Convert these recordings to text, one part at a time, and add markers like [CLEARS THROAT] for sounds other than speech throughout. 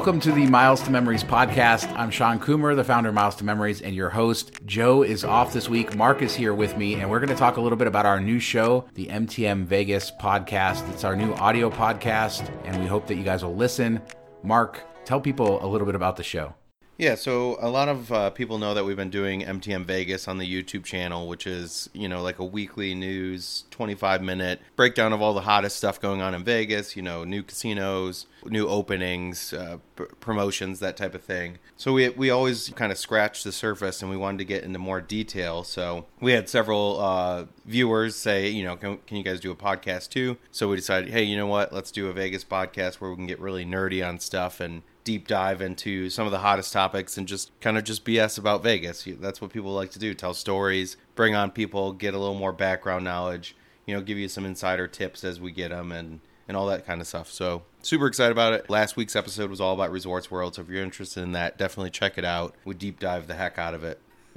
Welcome to the Miles to Memories podcast. I'm Shawn Coomer, the founder of Miles to Memories, and your host. Joe is off this week. Mark is here with me, and we're going to talk a little bit about our new show, the MTM Vegas podcast. It's our new audio podcast, and we hope that you guys will listen. Mark, tell people a little bit about the show. Yeah, so a lot of uh, people know that we've been doing MTM Vegas on the YouTube channel, which is, you know, like a weekly news, 25 minute breakdown of all the hottest stuff going on in Vegas, you know, new casinos, new openings, uh, pr- promotions, that type of thing. So we, we always kind of scratched the surface and we wanted to get into more detail. So we had several uh, viewers say, you know, can, can you guys do a podcast too? So we decided, hey, you know what? Let's do a Vegas podcast where we can get really nerdy on stuff and deep dive into some of the hottest topics and just kind of just BS about Vegas. That's what people like to do tell stories, bring on people, get a little more background knowledge, you know, give you some insider tips as we get them and, and all that kind of stuff. So, super excited about it. Last week's episode was all about Resorts World. So, if you're interested in that, definitely check it out. We deep dive the heck out of it. [LAUGHS]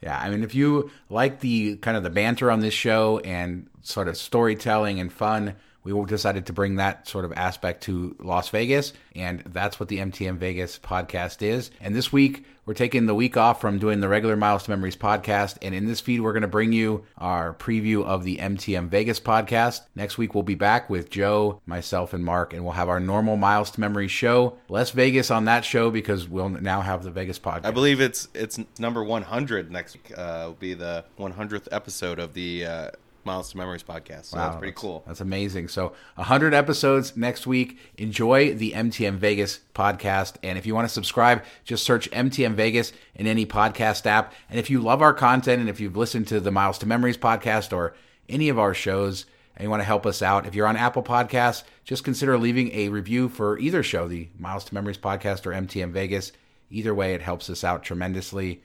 yeah, I mean, if you like the kind of the banter on this show and sort of storytelling and fun, we decided to bring that sort of aspect to Las Vegas, and that's what the MTM Vegas podcast is. And this week, we're taking the week off from doing the regular Miles to Memories podcast, and in this feed, we're going to bring you our preview of the MTM Vegas podcast. Next week, we'll be back with Joe, myself, and Mark, and we'll have our normal Miles to Memories show. Less Vegas on that show because we'll now have the Vegas podcast. I believe it's it's number 100 next week. Uh, will be the 100th episode of the. Uh, Miles to Memories podcast. So wow, that's pretty cool. That's amazing. So 100 episodes next week. Enjoy the MTM Vegas podcast. And if you want to subscribe, just search MTM Vegas in any podcast app. And if you love our content and if you've listened to the Miles to Memories podcast or any of our shows, and you want to help us out, if you're on Apple Podcasts, just consider leaving a review for either show, the Miles to Memories podcast or MTM Vegas. Either way, it helps us out tremendously.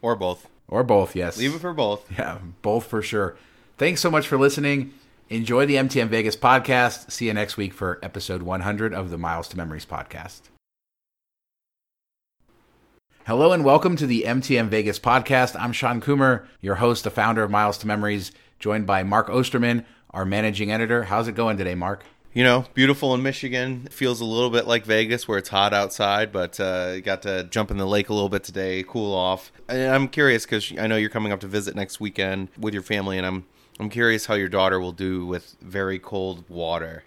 Or both. Or both, yes. Leave it for both. [LAUGHS] Yeah, both for sure. Thanks so much for listening. Enjoy the MTM Vegas podcast. See you next week for episode 100 of the Miles to Memories podcast. Hello and welcome to the MTM Vegas podcast. I'm Shawn Coomer, your host, the founder of Miles to Memories, joined by Mark Osterman, our managing editor. How's it going today, Mark? You know, beautiful in Michigan. It feels a little bit like Vegas where it's hot outside, but uh, got to jump in the lake a little bit today, cool off. And I'm curious because I know you're coming up to visit next weekend with your family, and I'm I'm curious how your daughter will do with very cold water.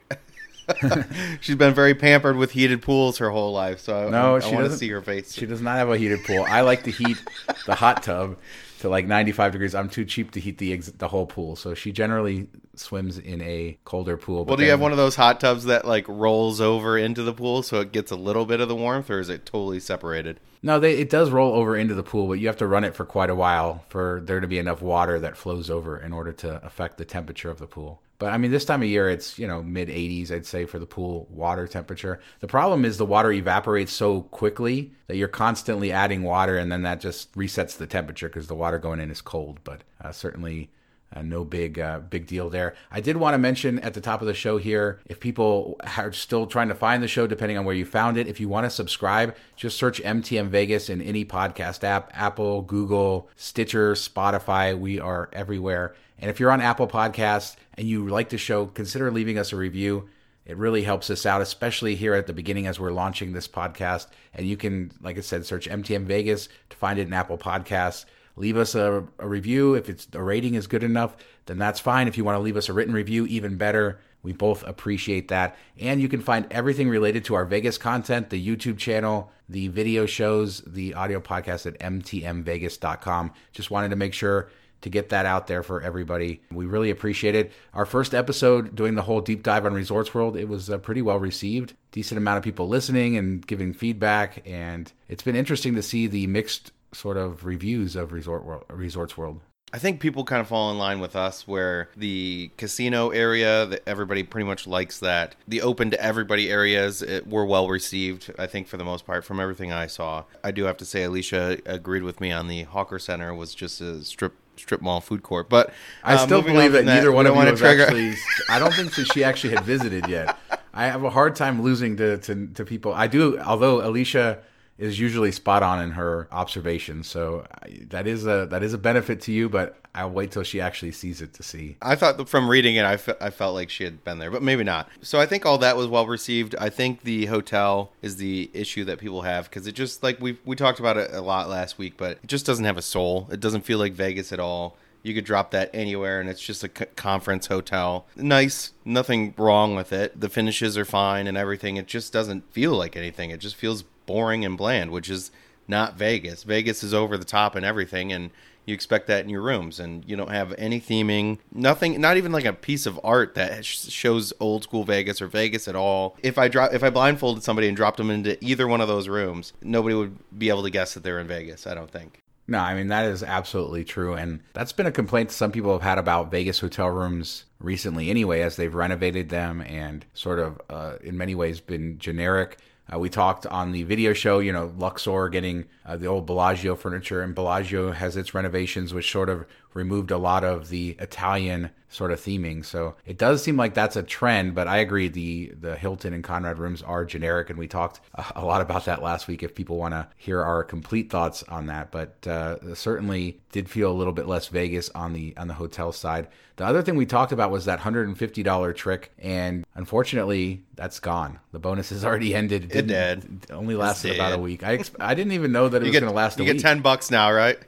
[LAUGHS] She's been very pampered with heated pools her whole life, so no, I, I want to see her face. She does not have a heated pool. I like to heat the hot tub to like 95 degrees. I'm too cheap to heat the ex- the whole pool, so she generally swims in a colder pool. Well, do you have one of those hot tubs that like rolls over into the pool so it gets a little bit of the warmth, or is it totally separated? No, they, it does roll over into the pool, but you have to run it for quite a while for there to be enough water that flows over in order to affect the temperature of the pool. But I mean, this time of year, it's you know mid 80s, I'd say, for the pool water temperature. The problem is the water evaporates so quickly that you're constantly adding water, and then that just resets the temperature because the water going in is cold. But uh, certainly uh, no big uh, big deal there. I did want to mention at the top of the show here, if people are still trying to find the show, depending on where you found it, if you want to subscribe, just search MTM Vegas in any podcast app, Apple, Google, Stitcher, Spotify. We are everywhere. And if you're on Apple Podcasts and you like the show, consider leaving us a review. It really helps us out, especially here at the beginning as we're launching this podcast. And you can, like I said, search MTM Vegas to find it in Apple Podcasts leave us a, a review. If it's a rating is good enough, then that's fine. If you want to leave us a written review, even better. We both appreciate that. And you can find everything related to our Vegas content, the YouTube channel, the video shows, the audio podcast at mtmvegas.com. Just wanted to make sure to get that out there for everybody. We really appreciate it. Our first episode doing the whole deep dive on Resorts World, it was uh, pretty well received. Decent amount of people listening and giving feedback and it's been interesting to see the mixed sort of reviews of Resort World, Resorts World. I think people kind of fall in line with us where the casino area that everybody pretty much likes that. The open to everybody areas it, were well received, I think for the most part from everything I saw. I do have to say Alicia agreed with me on the Hawker Center was just a strip strip mall food court. But uh, I still believe that, that neither one of you have actually I don't think that she actually had visited yet. I have a hard time losing to, to, to people. I do although Alicia is usually spot on in her observations. So that is a that is a benefit to you, but I'll wait till she actually sees it to see. I thought from reading it, I, I felt like she had been there, but maybe not. So I think all that was well received. I think the hotel is the issue that people have because it just like we we talked about it a lot last week, but it just doesn't have a soul. It doesn't feel like Vegas at all. You could drop that anywhere, and it's just a c- conference hotel. Nice, nothing wrong with it. The finishes are fine and everything. It just doesn't feel like anything. It just feels boring and bland, which is not Vegas. Vegas is over the top and everything, and you expect that in your rooms, and you don't have any theming, nothing, not even like a piece of art that sh- shows old school Vegas or Vegas at all. If I drop, if I blindfolded somebody and dropped them into either one of those rooms, nobody would be able to guess that they're in Vegas. I don't think. No, I mean that is absolutely true, and that's been a complaint some people have had about Vegas hotel rooms recently. Anyway, as they've renovated them and sort of, uh, in many ways, been generic. Uh, we talked on the video show, you know, Luxor getting uh, the old Bellagio furniture, and Bellagio has its renovations, which sort of removed a lot of the Italian sort of theming. So it does seem like that's a trend, but I agree the the Hilton and Conrad rooms are generic, and we talked a, lot about that last week. If people want to hear our complete thoughts on that, but uh, certainly did feel a little bit less Vegas on the on the hotel side. The other thing we talked about was that hundred and fifty dollar trick, and unfortunately, that's gone. The bonus has already ended. It Didn't- Only lasted It about a week. I ex- I didn't even know that it You was going to last a you week. get ten bucks now, right?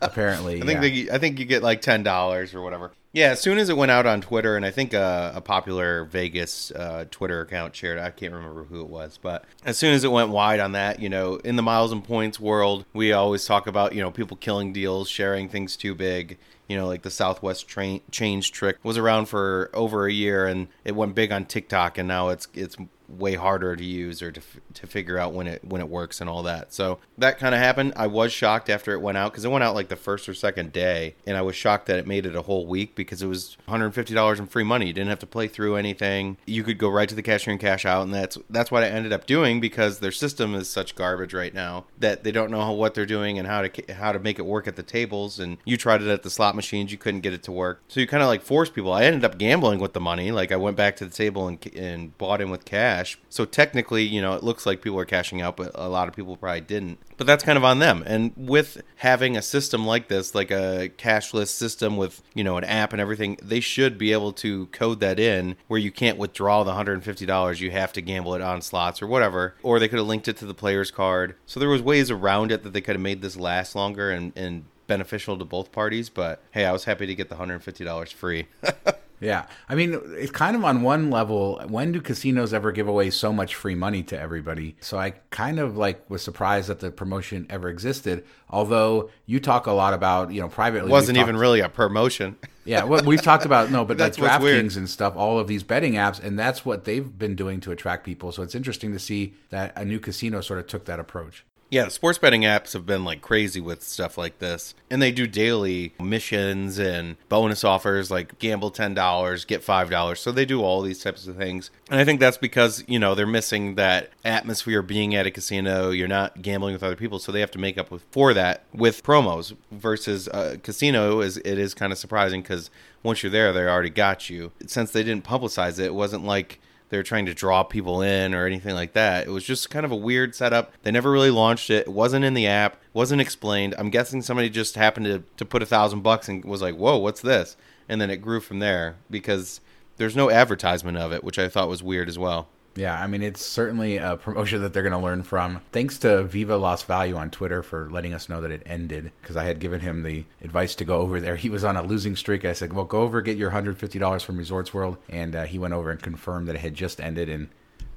Apparently, [LAUGHS] I think yeah. they, I think you get like ten dollars or whatever. Yeah, as soon as it went out on Twitter, and I think uh, a popular Vegas uh, Twitter account shared. I can't remember who it was, but as soon as it went wide on that, you know, in the miles and points world, we always talk about you know people killing deals, sharing things too big. You know, like the Southwest train change trick was around for over a year, and it went big on TikTok, and now it's it's way harder to use or to, to figure out when it when it works and all that. So that kind of happened. I was shocked after it went out because it went out like the first or second day, and I was shocked that it made it a whole week because it was 150 dollars in free money. You didn't have to play through anything. You could go right to the cashier and cash out, and that's that's what I ended up doing because their system is such garbage right now that they don't know what they're doing and how to how to make it work at the tables. And you tried it at the slot machines, you couldn't get it to work, so you kind of like force people. I ended up gambling with the money. Like I went back to the table and and bought in with cash. So technically, you know, it looks like people are cashing out, but a lot of people probably didn't. But that's kind of on them. And with having a system like this, like a cashless system with, you know, an app and everything, they should be able to code that in where you can't withdraw the $150. You have to gamble it on slots or whatever. Or they could have linked it to the player's card. So there was ways around it that they could have made this last longer and, and beneficial to both parties. But hey, I was happy to get the $150 free. [LAUGHS] Yeah. I mean, it's kind of on one level, when do casinos ever give away so much free money to everybody? So I kind of like was surprised that the promotion ever existed. Although you talk a lot about, you know, privately. it wasn't even talked- really a promotion. [LAUGHS] Yeah, well, we've talked about no, but [LAUGHS] like. DraftKings and stuff, all of these betting apps, and that's what they've been doing to attract people. So it's interesting to see that a new casino sort of took that approach. Yeah, the sports betting apps have been like crazy with stuff like this. And they do daily missions and bonus offers like gamble $10, get $5. So they do all these types of things. And I think that's because, you know, they're missing that atmosphere being at a casino. You're not gambling with other people, so they have to make up for that with promos versus a casino is it is kind of surprising cuz once you're there, they already got you. Since they didn't publicize it, it wasn't like they were trying to draw people in or anything like that. It was just kind of a weird setup. They never really launched it. It wasn't in the app. wasn't explained. I'm guessing somebody just happened to, to put a thousand bucks and was like, "Whoa, what's this?" And then it grew from there because there's no advertisement of it, which I thought was weird as well. Yeah, I mean, it's certainly a promotion [LAUGHS] that they're going to learn from. Thanks to Viva Lost Value on Twitter for letting us know that it ended because I had given him the advice to go over there. He was on a losing streak. I said, well, go over, get your $150 from Resorts World. And uh, he went over and confirmed that it had just ended and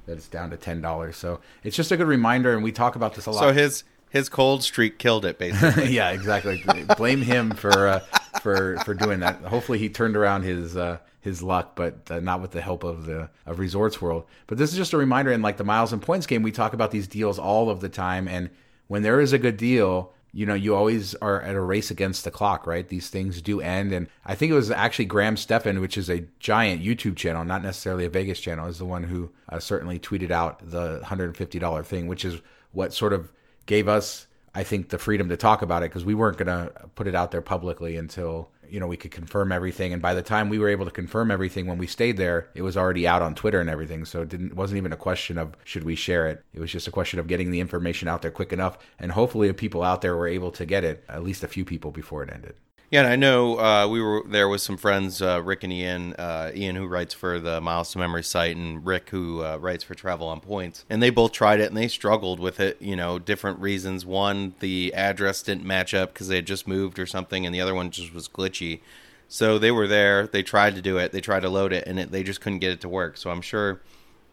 that it's down to $10. So it's just a good reminder. And we talk about this a lot. So his his cold streak killed it basically. [LAUGHS] yeah, exactly. Blame him for uh, for for doing that. Hopefully, he turned around his uh, his luck, but uh, not with the help of the of Resorts World. But this is just a reminder. In like the miles and points game, we talk about these deals all of the time, and when there is a good deal. You know, you always are at a race against the clock, right? These things do end. And I think it was actually Graham Stephan, which is a giant YouTube channel, not necessarily a Vegas channel, is the one who uh, certainly tweeted out the $150 thing, which is what sort of gave us I think the freedom to talk about it because we weren't going to put it out there publicly until you know we could confirm everything. And by the time we were able to confirm everything when we stayed there, it was already out on Twitter and everything. So it didn't wasn't even a question of should we share it. It was just a question of getting the information out there quick enough, and hopefully, people out there were able to get it. At least a few people before it ended. Yeah, and I know uh, we were there with some friends, uh, Rick and Ian. Uh, Ian, who writes for the Miles to Memory site, and Rick, who uh, writes for Travel on Points. And they both tried it and they struggled with it, you know, different reasons. One, the address didn't match up because they had just moved or something, and the other one just was glitchy. So they were there, they tried to do it, they tried to load it, and it, they just couldn't get it to work. So I'm sure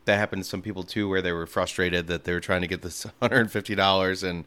that happened to some people too, where they were frustrated that they were trying to get this [LAUGHS] $150 and,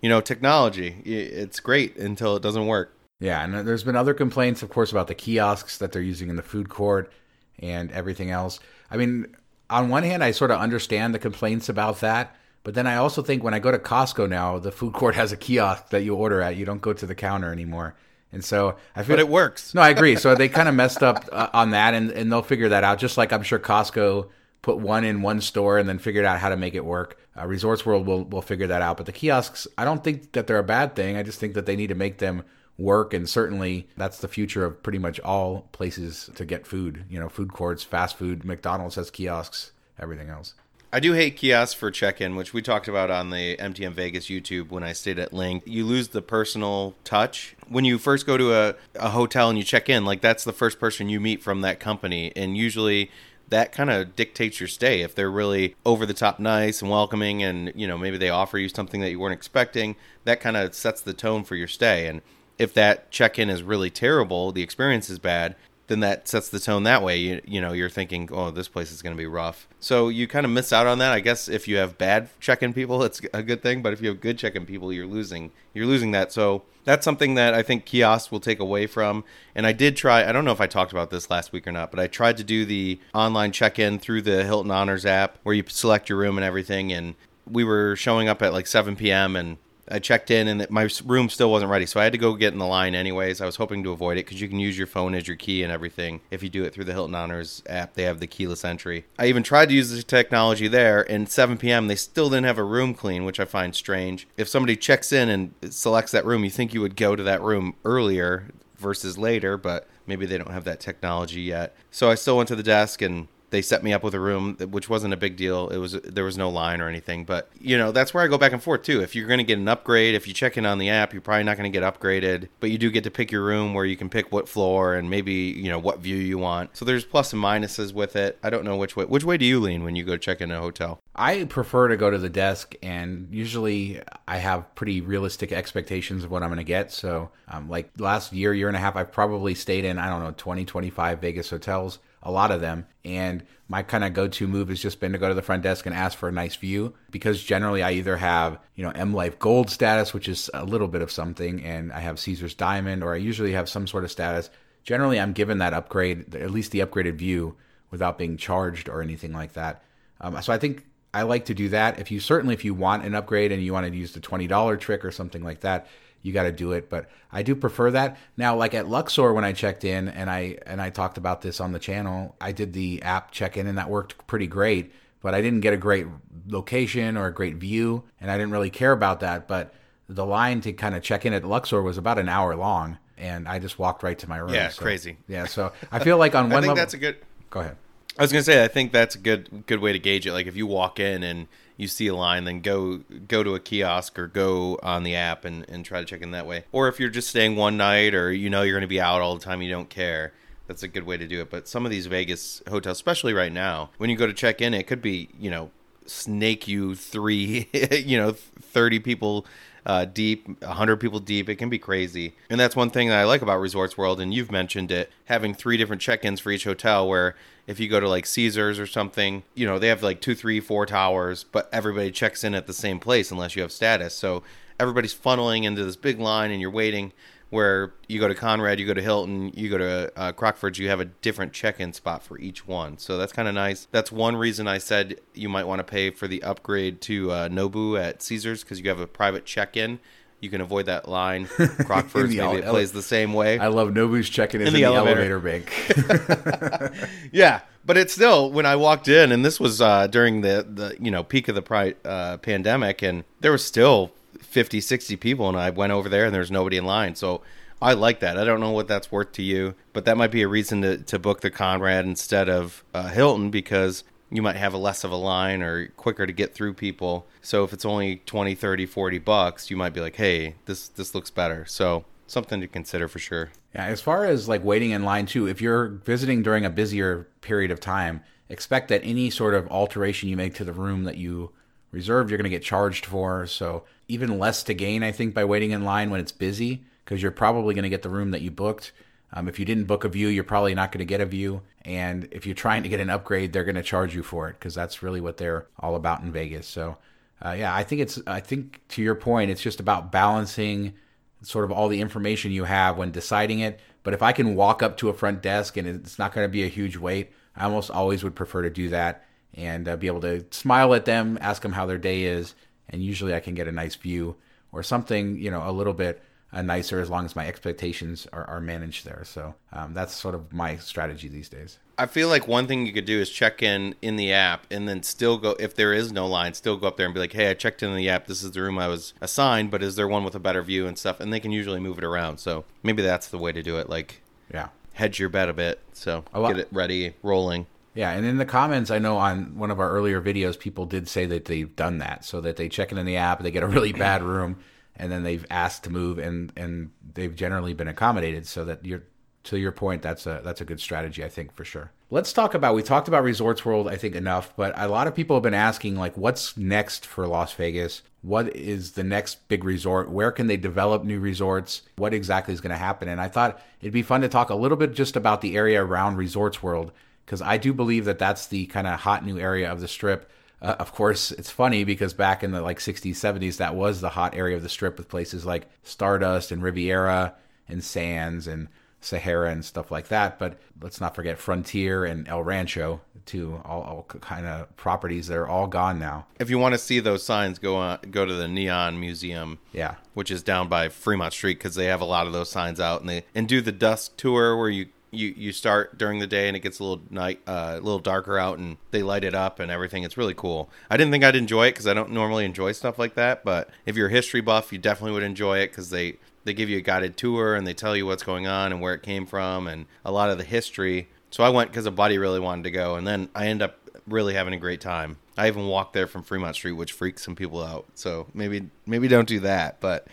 you know, technology, it's great until it doesn't work. Yeah, and there's been other complaints, of course, about the kiosks that they're using in the food court and everything else. I mean, on one hand, I sort of understand the complaints about that, but then I also think when I go to Costco now, the food court has a kiosk that you order at. You don't go to the counter anymore. And so I feel But it works. No, I agree. So they kind of messed up uh, on that, and, and they'll figure that out. Just like I'm sure Costco put one in one store and then figured out how to make it work. Uh, Resorts World will will figure that out. But the kiosks, I don't think that they're a bad thing. I just think that they need to make them work and certainly that's the future of pretty much all places to get food you know food courts fast food mcdonald's has kiosks everything else I do hate kiosks for check-in, which we talked about on the MTM Vegas YouTube when I stayed at Link. You lose the personal touch when you first go to a, a hotel and you check in. Like that's the first person you meet from that company, and usually that kind of dictates your stay. If they're really over the top nice and welcoming, and you know maybe they offer you something that you weren't expecting, that kind of sets the tone for your stay. And if that check-in is really terrible, the experience is bad, then that sets the tone that way. You, you know, you're thinking, oh, this place is going to be rough. So you kind of miss out on that. I guess if you have bad check-in people, it's a good thing. But if you have good check-in people, you're losing you're losing that. So that's something that I think kiosks will take away from. And I did try. I don't know if I talked about this last week or not, but I tried to do the online check-in through the Hilton Honors app, where you select your room and everything. And we were showing up at like 7 p.m. and I checked in and my room still wasn't ready, so I had to go get in the line anyways. I was hoping to avoid it because you can use your phone as your key and everything if you do it through the Hilton Honors app. They have the keyless entry. I even tried to use the technology there, and 7 p.m. they still didn't have a room clean, which I find strange. If somebody checks in and selects that room, you think you would go to that room earlier versus later, but maybe they don't have that technology yet. So I still went to the desk and they set me up with a room which wasn't a big deal. It was there was no line or anything but you know that's where i go back and forth too. If you're going to get an upgrade if you check in on the app you're probably not going to get upgraded but you do get to pick your room where you can pick what floor and maybe you know what view you want. So there's plus and minuses with it. I don't know which way which way do you lean when you go check in a hotel? I prefer to go to the desk and usually i have pretty realistic expectations of what i'm going to get. So um, like last year year and a half i've probably stayed in i don't know 20 25 vegas hotels a lot of them. And my kind of go-to move has just been to go to the front desk and ask for a nice view because generally I either have, you know, M Life Gold status, which is a little bit of something, and I have Caesar's Diamond, or I usually have some sort of status. Generally, I'm given that upgrade, at least the upgraded view, without being charged or anything like that. Um, so I think I like to do that. If you certainly, if you want an upgrade and you want to use the twenty dollar trick or something like that, you got to do it. But I do prefer that. Now, like at Luxor when I checked in and I and I talked about this on the channel, I did the app check in and that worked pretty great. But I didn't get a great location or a great view, and I didn't really care about that. But the line to kind of check in at Luxor was about an hour long, and I just walked right to my room. Yeah, so, crazy. Yeah, so I feel like on [LAUGHS] one I think level, that's a good. Go ahead. I was gonna say I think that's a good good way to gauge it. Like if you walk in and you see a line, then go go to a kiosk or go on the app and, and try to check in that way. Or if you're just staying one night or you know you're going to be out all the time, you don't care. That's a good way to do it. But some of these Vegas hotels, especially right now, when you go to check in, it could be you know snake you three, [LAUGHS] you know, thirty people uh, deep, 100 people deep. It can be crazy. And that's one thing that I like about Resorts World, and you've mentioned it, having three different check ins for each hotel where if you go to like Caesars or something, you know, they have like two, three, four towers, but everybody checks in at the same place unless you have status. So everybody's funneling into this big line and you're waiting where you go to Conrad, you go to Hilton, you go to uh, Crockford's, you have a different check-in spot for each one. So that's kind of nice. That's one reason I said you might want to pay for the upgrade to uh, Nobu at Caesars because you have a private check-in. You can avoid that line. [LAUGHS] Crockford's maybe it plays the same way. I love Nobu's checking in, In the, elevator. elevator, bank. [LAUGHS] [LAUGHS] yeah, but it's still when I walked in, and this was uh, during the the you know peak of the pri- uh, pandemic, and there was still 50, 60 people, and I went over there, and there's nobody in line. So I like that. I don't know what that's worth to you, but that might be a reason to, to book the Conrad instead of uh, Hilton because you might have a less of a line or quicker to get through people. So if it's only 20, 30, 40 bucks, you might be like, "Hey, this this looks better." So something to consider for sure. Yeah, as far as like waiting in line too, if you're visiting during a busier period of time, expect that any sort of alteration you make to the room that you reserved, you're going to get charged for. So even less to gain, I think, by waiting in line when it's busy, because you're probably going to get the room that you booked. Um, if you didn't book a view, you're probably not going to get a view. And if you're trying to get an upgrade, they're going to charge you for it because that's really what they're all about in Vegas. So, uh, yeah, I think it's, I think to your point, it's just about balancing sort of all the information you have when deciding it. But if I can walk up to a front desk and it's not going to be a huge wait, I almost always would prefer to do that and uh, be able to smile at them, ask them how their day is, and usually I can get a nice view or something, you know, a little bit uh, nicer as long as my expectations are, are managed there. So um, that's sort of my strategy these days. I feel like one thing you could do is check in in the app and then still go if there is no line, still go up there and be like, "Hey, I checked in the app. This is the room I was assigned, but is there one with a better view and stuff?" And they can usually move it around. So maybe that's the way to do it. Like, yeah, hedge your bet a bit. So get it ready, rolling. Yeah, and in the comments, I know on one of our earlier videos, people did say that they've done that, so that they check in in the app, they get a really [CLEARS THROAT] bad room, and then they've asked to move, and and they've generally been accommodated. So that you're to your point, that's a that's a good strategy, I think for sure. Let's talk about we talked about Resorts World, I think enough, but a lot of people have been asking like, what's next for Las Vegas? What is the next big resort? Where can they develop new resorts? What exactly is going to happen? And I thought it'd be fun to talk a little bit just about the area around Resorts World because I do believe that that's the kind of hot new area of the strip. Uh, of course, it's funny because back in the like 60s, 70s, that was the hot area of the strip with places like Stardust and Riviera and Sands and Sahara and stuff like that. But let's not forget Frontier and El Rancho, too. All, all kind of properties that are all gone now. If you want to see those signs, go on, go to the Neon Museum. Yeah, which is down by Fremont Street because they have a lot of those signs out, and they and do the dusk tour where you you you start during the day and it gets a little night uh, a little darker out and they light it up and everything. It's really cool. I didn't think i'd enjoy it because i don't normally enjoy stuff like that but if you're a history buff you definitely would enjoy it because they they give you a guided tour and they tell you what's going on and where it came from and a lot of the history. So i went because a buddy really wanted to go and then i end up really having a great time. I even walked there from fremont street which freaks some people out. So maybe maybe don't do that but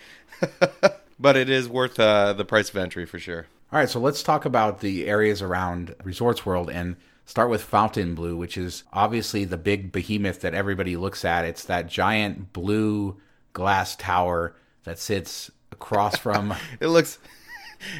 [LAUGHS] but it is worth uh, the price of entry for sure all right, so let's talk about the areas around Resorts World and start with Fontainebleau, which is obviously the big behemoth that everybody looks at. It's that giant blue glass tower that sits across from. [LAUGHS] it looks. [LAUGHS]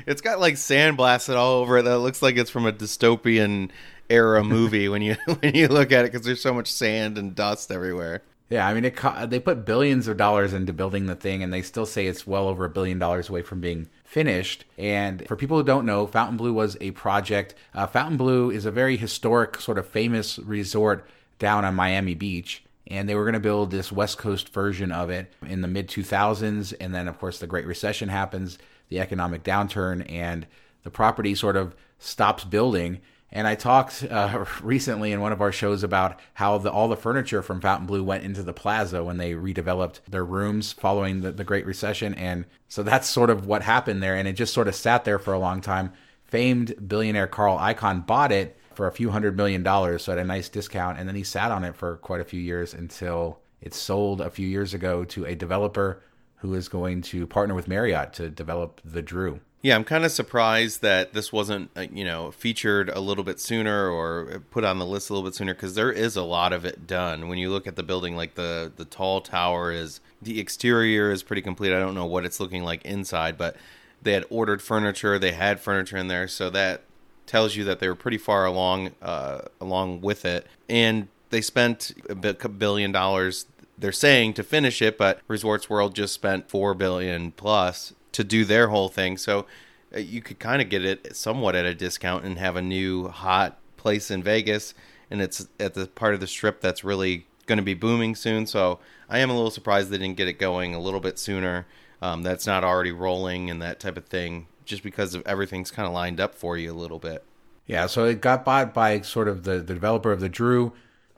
It's got like sandblasted all over it. That looks like it's from a dystopian era [LAUGHS] movie when you when you look at it because there's so much sand and dust everywhere. Yeah, I mean, it, they put billions of dollars into building the thing, and they still say it's well over a billion dollars away from being finished. And for people who don't know, Fontainebleau was a project. Uh, Blue is a very historic, sort of famous resort down on Miami Beach. And they were going to build this West Coast version of it in the mid 2000s. And then, of course, the Great Recession happens, the economic downturn, and the property sort of stops building. And I talked uh, [LAUGHS] recently in one of our shows about how the, all the furniture from Fontainebleau went into the plaza when they redeveloped their rooms following the, the Great Recession. And so that's sort of what happened there. And it just sort of sat there for a long time. Famed billionaire Carl Icahn bought it for a few hundred million dollars, so at a nice discount. And then he sat on it for quite a few years until it sold a few years ago to a developer who is going to partner with Marriott to develop the Drew. Yeah, I'm kind of surprised that this wasn't, uh, you know, featured a little bit sooner or put on the list a little bit sooner because there is a lot of it done. When you look at the building, like the the tall tower is the exterior is pretty complete. I don't know what it's looking like inside, but they had ordered furniture, they had furniture in there, so that tells you that they were pretty far along uh, along with it, and they spent a billion dollars. They're saying to finish it, but Resorts World just spent four billion plus to do their whole thing. So uh, you could kind of get it somewhat at a discount and have a new hot place in Vegas, and it's at the part of the strip that's really going to be booming soon. So I am a little surprised they didn't get it going a little bit sooner. Um, that's not already rolling and that type of thing, just because of everything's kind of lined up for you a little bit. Yeah, so it got bought by sort of the, the developer of the Drew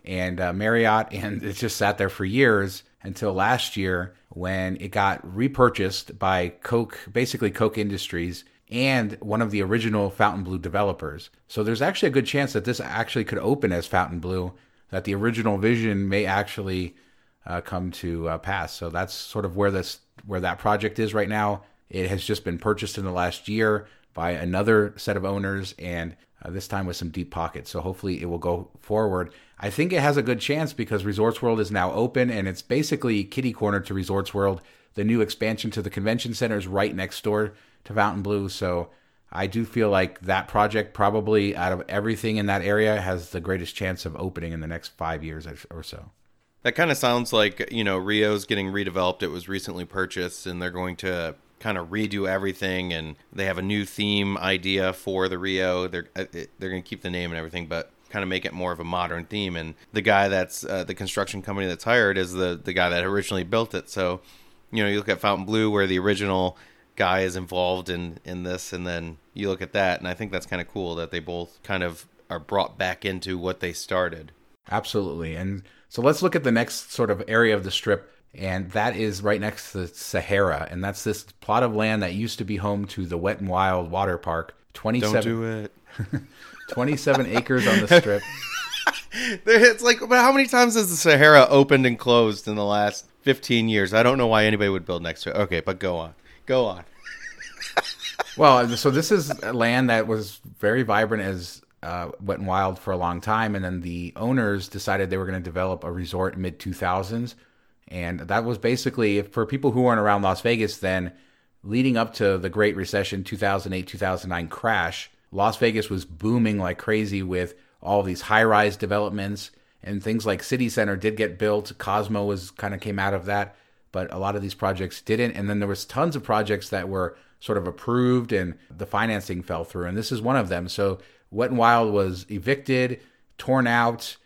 and uh, Marriott, and [LAUGHS] it just sat there for years until last year when it got repurchased by Koch, basically Koch Industries, and one of the original Fontainebleau developers. So there's actually a good chance that this actually could open as Fontainebleau, that the original vision may actually uh, come to uh, pass. So that's sort of where this where that project is right now. It has just been purchased in the last year by another set of owners, and uh, this time with some deep pockets. So hopefully it will go forward. I think it has a good chance because Resorts World is now open, and it's basically kitty corner to Resorts World. The new expansion to the convention center is right next door to Fontainebleau. So I do feel like that project probably out of everything in that area has the greatest chance of opening in the next five years or so. That kind of sounds like, you know, Rio's getting redeveloped. It was recently purchased and they're going to kind of redo everything and they have a new theme idea for the Rio. They're uh, they're going to keep the name and everything, but kind of make it more of a modern theme and the guy that's uh, the construction company that's hired is the the guy that originally built it. So, you know, you look at Fontainebleau where the original guy is involved in in this and then you look at that and I think that's kind of cool that they both kind of are brought back into what they started. Absolutely. And so let's look at the next sort of area of the strip, and that is right next to Sahara, and that's this plot of land that used to be home to the Wet and Wild Water Park. Twenty-seven. Don't do it. [LAUGHS] Twenty-seven acres on the strip. [LAUGHS] it's like, but how many times has the Sahara opened and closed in the last fifteen years? I don't know why anybody would build next to it. Okay, but go on, go on. [LAUGHS] well, so this is land that was very vibrant as uh, wet and wild for a long time, and then the owners decided they were going to develop a resort mid 2000s, and that was basically for people who weren't around Las Vegas then, leading up to the Great Recession 2008 2009 crash. Las Vegas was booming like crazy with all these high rise developments and things like City Center did get built. Cosmo was kind of came out of that, but a lot of these projects didn't. And then there was tons of projects that were sort of approved and the financing fell through. And this is one of them. So Wet and Wild was evicted, torn out,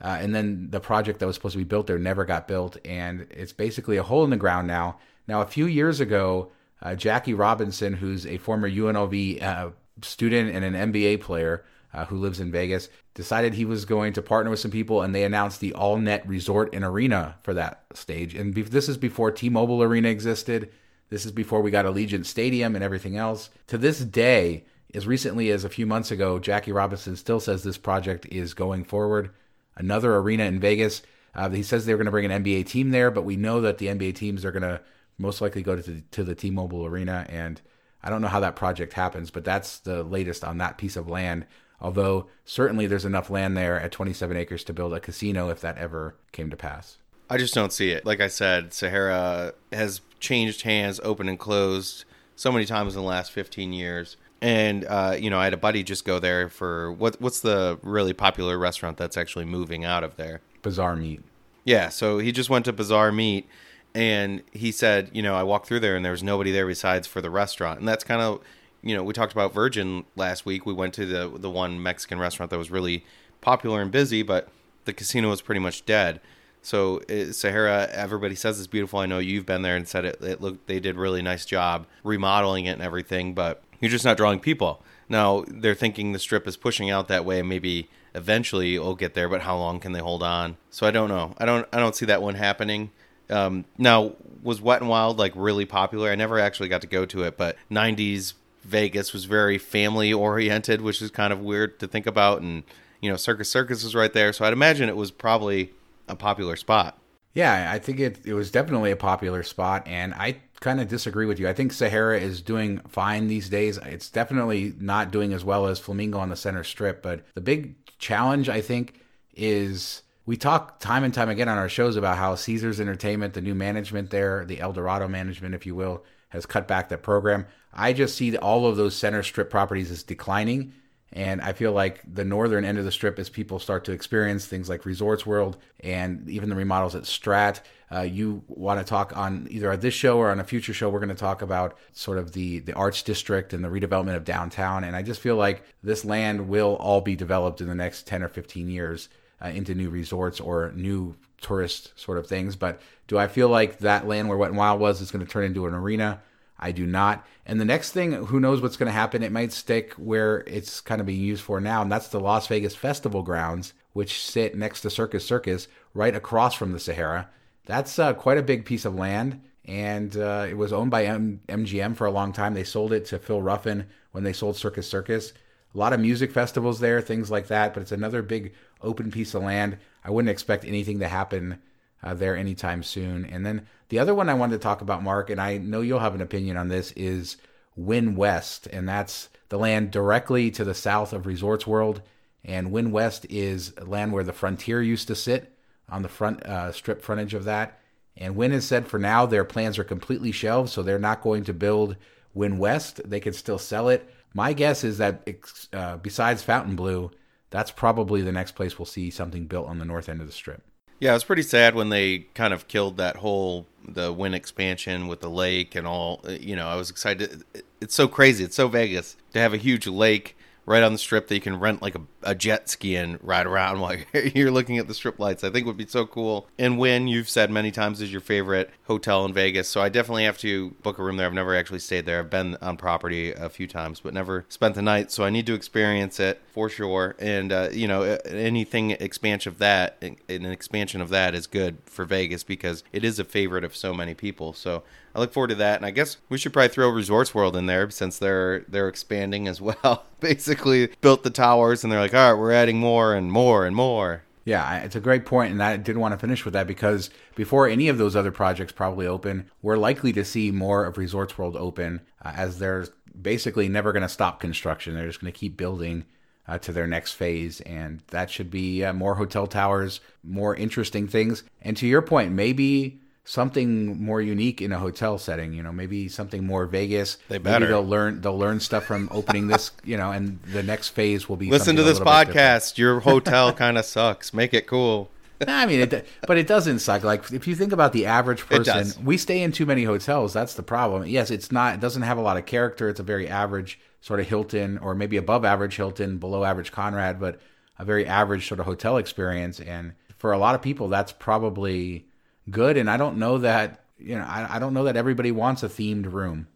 uh, and then the project that was supposed to be built there never got built, and it's basically a hole in the ground now. Now, a few years ago, uh, Jackie Robinson, who's a former UNLV uh, student and an NBA player uh, who lives in Vegas, decided he was going to partner with some people, and they announced the All Net Resort and Arena for that stage. And be- this is before T-Mobile Arena existed. This is before we got Allegiant Stadium and everything else. To this day, as recently as a few months ago, Jackie Robinson still says this project is going forward. Another arena in Vegas. Uh, he says they're going to bring an NBA team there, but we know that the NBA teams are going to most likely go to the, to the T-Mobile Arena, and I don't know how that project happens, but that's the latest on that piece of land. Although certainly there's enough land there at 27 acres to build a casino if that ever came to pass. I just don't see it. Like I said, Sahara has changed hands, open and closed so many times in the last 15 years and uh, you know, I had a buddy just go there for what what's the really popular restaurant that's actually moving out of there? Bazaar Meat. Yeah, so he just went to Bazaar Meat, and he said, you know, I walked through there and there was nobody there besides for the restaurant, and that's kind of, you know, we talked about Virgin last week. We went to the the one Mexican restaurant that was really popular and busy, but the casino was pretty much dead. So it, Sahara, everybody says it's beautiful. I know you've been there and said it. It looked they did really nice job remodeling it and everything, but you're just not drawing people. Now they're thinking the strip is pushing out that way. Maybe eventually it'll get there, but how long can they hold on? So I don't know. I don't. I don't see that one happening. Um, now was Wet and Wild like really popular? I never actually got to go to it, but '90s Vegas was very family oriented, which is kind of weird to think about. And you know, Circus Circus was right there, so I'd imagine it was probably a popular spot. Yeah, I think it it was definitely a popular spot, and I kind of disagree with you. I think Sahara is doing fine these days. It's definitely not doing as well as Flamingo on the center strip, but the big challenge I think is we talk time and time again on our shows about how Caesars Entertainment, the new management there, the Eldorado management, if you will, has cut back that program. I just see all of those center strip properties as declining. And I feel like the northern end of the strip, as people start to experience things like Resorts World and even the remodels at Strat, uh, you want to talk on either on this show or on a future show, we're going to talk about sort of the the arts district and the redevelopment of downtown. And I just feel like this land will all be developed in the next ten or fifteen years uh, into new resorts or new tourist sort of things. But do I feel like that land where Wet and Wild was is going to turn into an arena? I do not. And the next thing, who knows what's going to happen? It might stick where it's kind of being used for now, and that's the Las Vegas Festival grounds, which sit next to Circus Circus, right across from the Sahara That's uh, quite a big piece of land, and uh, it was owned by M- MGM for a long time. They sold it to Phil Ruffin when they sold Circus Circus. A lot of music festivals there, things like that, but it's another big open piece of land. I wouldn't expect anything to happen uh, there anytime soon. And then the other one I wanted to talk about, Mark, and I know you'll have an opinion on this, is Wynn West, and that's the land directly to the south of Resorts World. And Wynn West is land where the Frontier used to sit on the front uh, strip frontage of that. And Wynn has said for now their plans are completely shelved, so they're not going to build Wynn West. They can still sell it. My guess is that uh, besides Fontainebleau, that's probably the next place we'll see something built on the north end of the strip. Yeah, it was pretty sad when they kind of killed that whole the Wynn expansion with the lake and all. Uh, you know, I was excited. It's so crazy. It's so Vegas to have a huge lake right on the strip that you can rent like a, a jet ski and ride around [LAUGHS] while you're looking at the strip lights. I think would be so cool. And Wynn you've said many times is your favorite hotel in Vegas, so I definitely have to book a room there. I've never actually stayed there. I've been on property a few times, but never spent the night. So I need to experience it for sure. And uh, you know, anything expansion of that, an expansion of that is good for Vegas because it is a favorite of so many people. So I look forward to that, and I guess we should probably throw Resorts World in there since they're they're expanding as well. [LAUGHS] Basically, built the towers, and they're like, all right, we're adding more and more and more. Yeah, it's a great point, and I didn't want to finish with that because before any of those other projects probably open, we're likely to see more of Resorts World open uh, as they're basically never going to stop construction. They're just going to keep building uh, to their next phase, and that should be uh, more hotel towers, more interesting things. And to your point, maybe something more unique in a hotel setting. You know, maybe something more Vegas. They better. Maybe they'll learn. They'll learn stuff from opening this. [LAUGHS] You know, and the next phase will be. Listen to this podcast. Your hotel [LAUGHS] kind of sucks. Make it cool. I mean, it, but it doesn't suck. Like if you think about the average person, we stay in too many hotels. That's the problem. Yes, it's not. It doesn't have a lot of character. It's a very average sort of Hilton, or maybe above average Hilton, below average Conrad, but a very average sort of hotel experience. And for a lot of people, that's probably good. And I don't know that you know I, I don't know that everybody wants a themed room.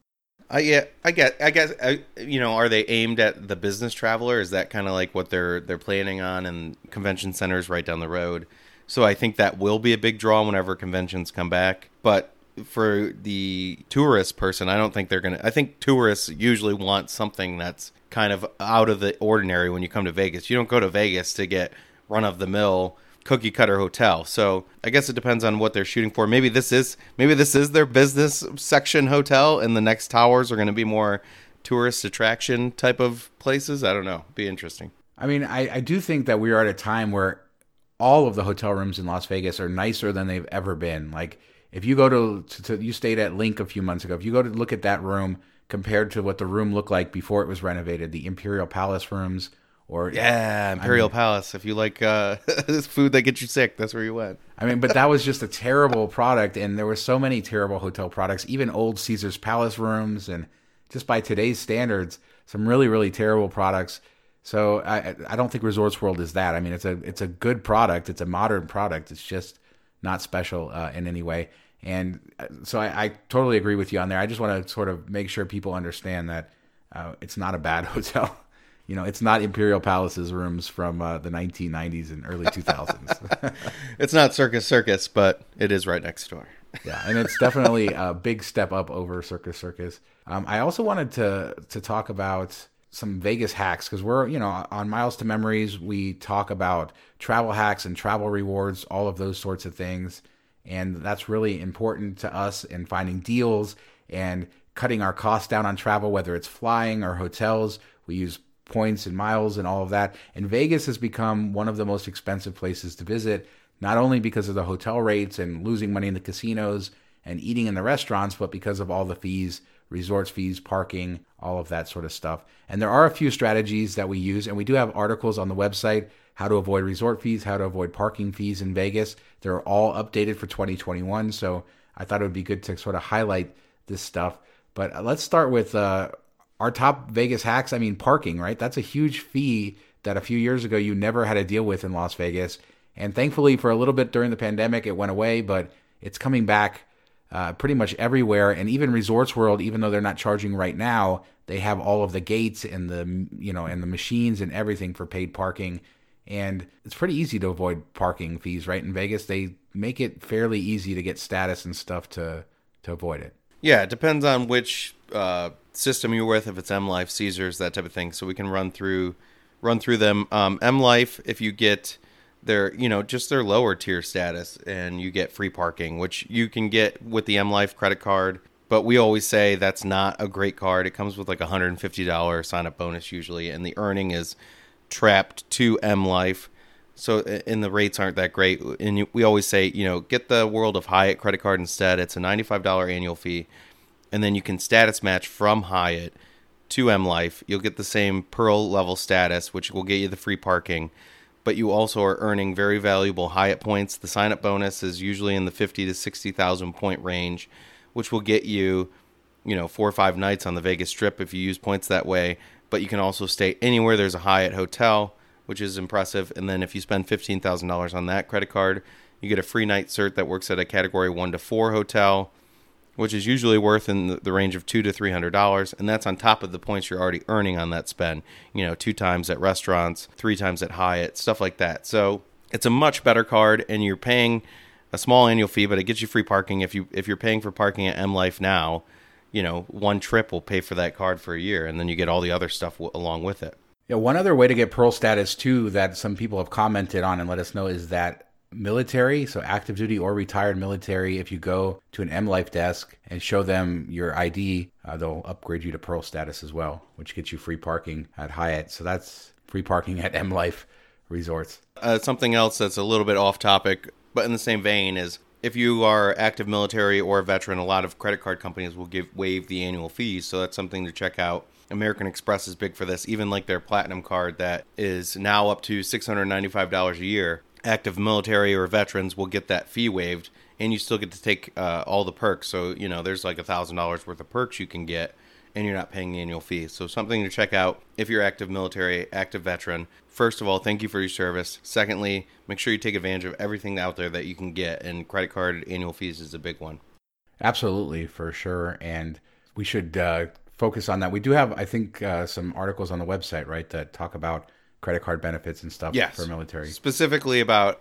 Uh, yeah, I get. I guess uh, you know, are they aimed at the business traveler? Is that kind of like what they're they're planning on? And convention centers right down the road. So I think that will be a big draw whenever conventions come back. But for the tourist person, I don't think they're gonna. I think tourists usually want something that's kind of out of the ordinary when you come to Vegas. You don't go to Vegas to get run of the mill cookie cutter hotel. So I guess it depends on what they're shooting for. Maybe this is maybe this is their business section hotel, and the next towers are going to be more tourist attraction type of places. I don't know. Be interesting. I mean, I, I do think that we are at a time where all of the hotel rooms in Las Vegas are nicer than they've ever been. Like if you go to, to, to you stayed at Link a few months ago, if you go to look at that room compared to what the room looked like before it was renovated, the Imperial Palace rooms or yeah, Imperial I mean, Palace. If you like uh, [LAUGHS] this food that gets you sick, that's where you went. I mean, but that was just a [LAUGHS] terrible product, and there were so many terrible hotel products, even old Caesar's Palace rooms, and just by today's standards, some really really terrible products. So I I don't think Resorts World is that. I mean, it's a it's a good product. It's a modern product. It's just not special uh, in any way. And uh, so I, I, totally agree with you on there. I just want to sort of make sure people understand that uh, it's not a bad [LAUGHS] hotel you know, it's not Imperial Palace's rooms from uh, the 1990s and early 2000s. [LAUGHS] it's not Circus Circus, but it is right next door. yeah, and it's definitely a big step up over Circus Circus. Um, I also wanted to to talk about some Vegas hacks because we're you know on Miles to Memories we talk about travel hacks and travel rewards, all of those sorts of things, and that's really important to us in finding deals and cutting our costs down on travel, whether it's flying or hotels. We use points and miles and all of that. And Vegas has become one of the most expensive places to visit, not only because of the hotel rates and losing money in the casinos and eating in the restaurants, but because of all the fees, resorts fees, parking, all of that sort of stuff. And there are a few strategies that we use, and we do have articles on the website how to avoid resort fees, how to avoid parking fees in Vegas. They're all updated for 2021, so I thought it would be good to sort of highlight this stuff. But let's start with uh, our top Vegas hacks, I mean, parking, right? That's a huge fee that a few years ago you never had to deal with in Las Vegas. And thankfully, for a little bit during the pandemic, it went away, but it's coming back uh, pretty much everywhere. And even Resorts World, even though they're not charging right now, they have all of the gates and the you know and the machines and everything for paid parking. And it's pretty easy to avoid parking fees, right? In Vegas, they make it fairly easy to get status and stuff to to avoid it. Yeah, it depends on which uh, system you're with. If it's M Life, Caesars, that type of thing. So we can run through run through them. Um, M Life, if you get their you know just their lower tier status and you get free parking, which you can get with the M Life credit card. But we always say that's not a great card. It comes with like a $150 sign up bonus usually, and the earning is trapped to M Life. So, and the rates aren't that great. And we always say, you know, get the World of Hyatt credit card instead. It's a $95 annual fee. And then you can status match from Hyatt to M Life. You'll get the same Pearl level status, which will get you the free parking. But you also are earning very valuable Hyatt points. The sign up bonus is usually in the 50 to 60,000 point range which will get you, you know, four or five nights on the Vegas Strip if you use points that way. But you can also stay anywhere there's a Hyatt hotel, which is impressive. And then if you spend fifteen thousand dollars on that credit card, you get a free night cert that works at a Category One to Four hotel, which is usually worth in the range of two to three hundred dollars, and that's on top of the points you're already earning on that spend. You know, two times at restaurants, three times at Hyatt, stuff like that. So it's a much better card, and you're paying a small annual fee, but it gets you free parking if you if you're paying for parking at M Life now. You know, one trip will pay for that card for a year, and then you get all the other stuff w- along with it. Yeah, one other way to get Pearl status too that some people have commented on and let us know is that military, so active duty or retired military, if you go to an M Life desk and show them your ID, uh, they'll upgrade you to Pearl status as well, which gets you free parking at Hyatt. So that's free parking at M Life resorts. Uh, something else that's a little bit off topic but in the same vein is if you are active military or a veteran, a lot of credit card companies will give waive the annual fees. So that's something to check out. American Express is big for this, even like their platinum card that is now up to $695 a year. Active military or veterans will get that fee waived, and you still get to take uh, all the perks. So, you know, there's like a $1,000 worth of perks you can get and you're not paying the annual fee. So something to check out if you're active military, active veteran. First of all, thank you for your service. Secondly, make sure you take advantage of everything out there that you can get, and credit card annual fees is a big one. Absolutely, for sure, and we should uh, focus on that. We do have, I think, uh, some articles on the website, right, that talk about credit card benefits and stuff yes. for military. Specifically about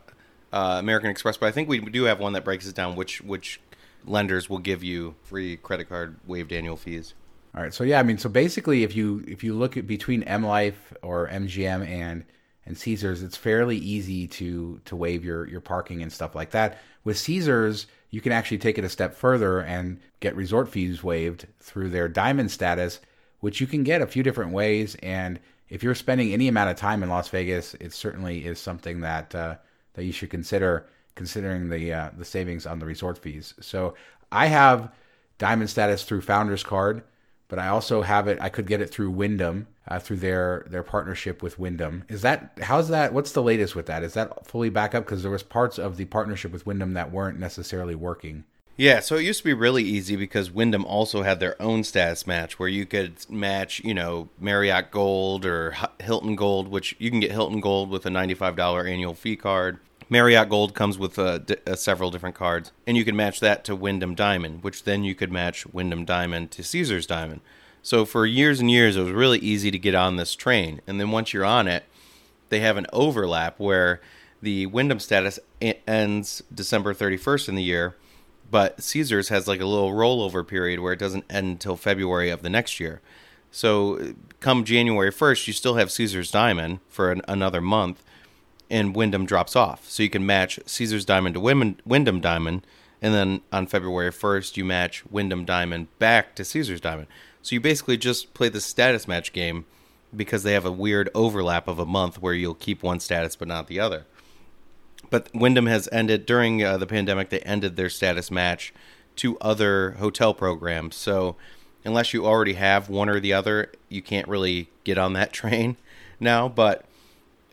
uh, American Express, but I think we do have one that breaks it down which which lenders will give you free credit card waived annual fees. All right. So yeah, I mean, so basically, if you if you look at between M Life or MGM and and Caesars, it's fairly easy to to waive your your parking and stuff like that. With Caesars, you can actually take it a step further and get resort fees waived through their Diamond status, which you can get a few different ways. And if you're spending any amount of time in Las Vegas, it certainly is something that uh, that you should consider considering the uh, the savings on the resort fees. So I have Diamond status through Founders Card but I also have it. I could get it through Wyndham uh, through their their partnership with Wyndham. Is that how's that? What's the latest with that? Is that fully back up? Because there was parts of the partnership with Wyndham that weren't necessarily working. Yeah, so it used to be really easy because Wyndham also had their own status match where you could match, you know, Marriott Gold or Hilton Gold, which you can get Hilton Gold with a $95 annual fee card. Marriott Gold comes with uh, d- uh, several different cards, and you can match that to Wyndham Diamond, which then you could match Wyndham Diamond to Caesars Diamond. So for years and years, it was really easy to get on this train. And then once you're on it, they have an overlap where the Wyndham status ends December 31st in the year, but Caesars has like a little rollover period where it doesn't end until February of the next year. So come January 1st, you still have Caesars Diamond for an, another month, and Wyndham drops off. So you can match Caesar's Diamond to Wyndham Diamond, and then on February 1st, you match Wyndham Diamond back to Caesar's Diamond. So you basically just play the status match game because they have a weird overlap of a month where you'll keep one status but not the other. But Wyndham has ended during uh, the pandemic. They ended their status match to other hotel programs. So unless you already have one or the other, you can't really get on that [LAUGHS] train now. But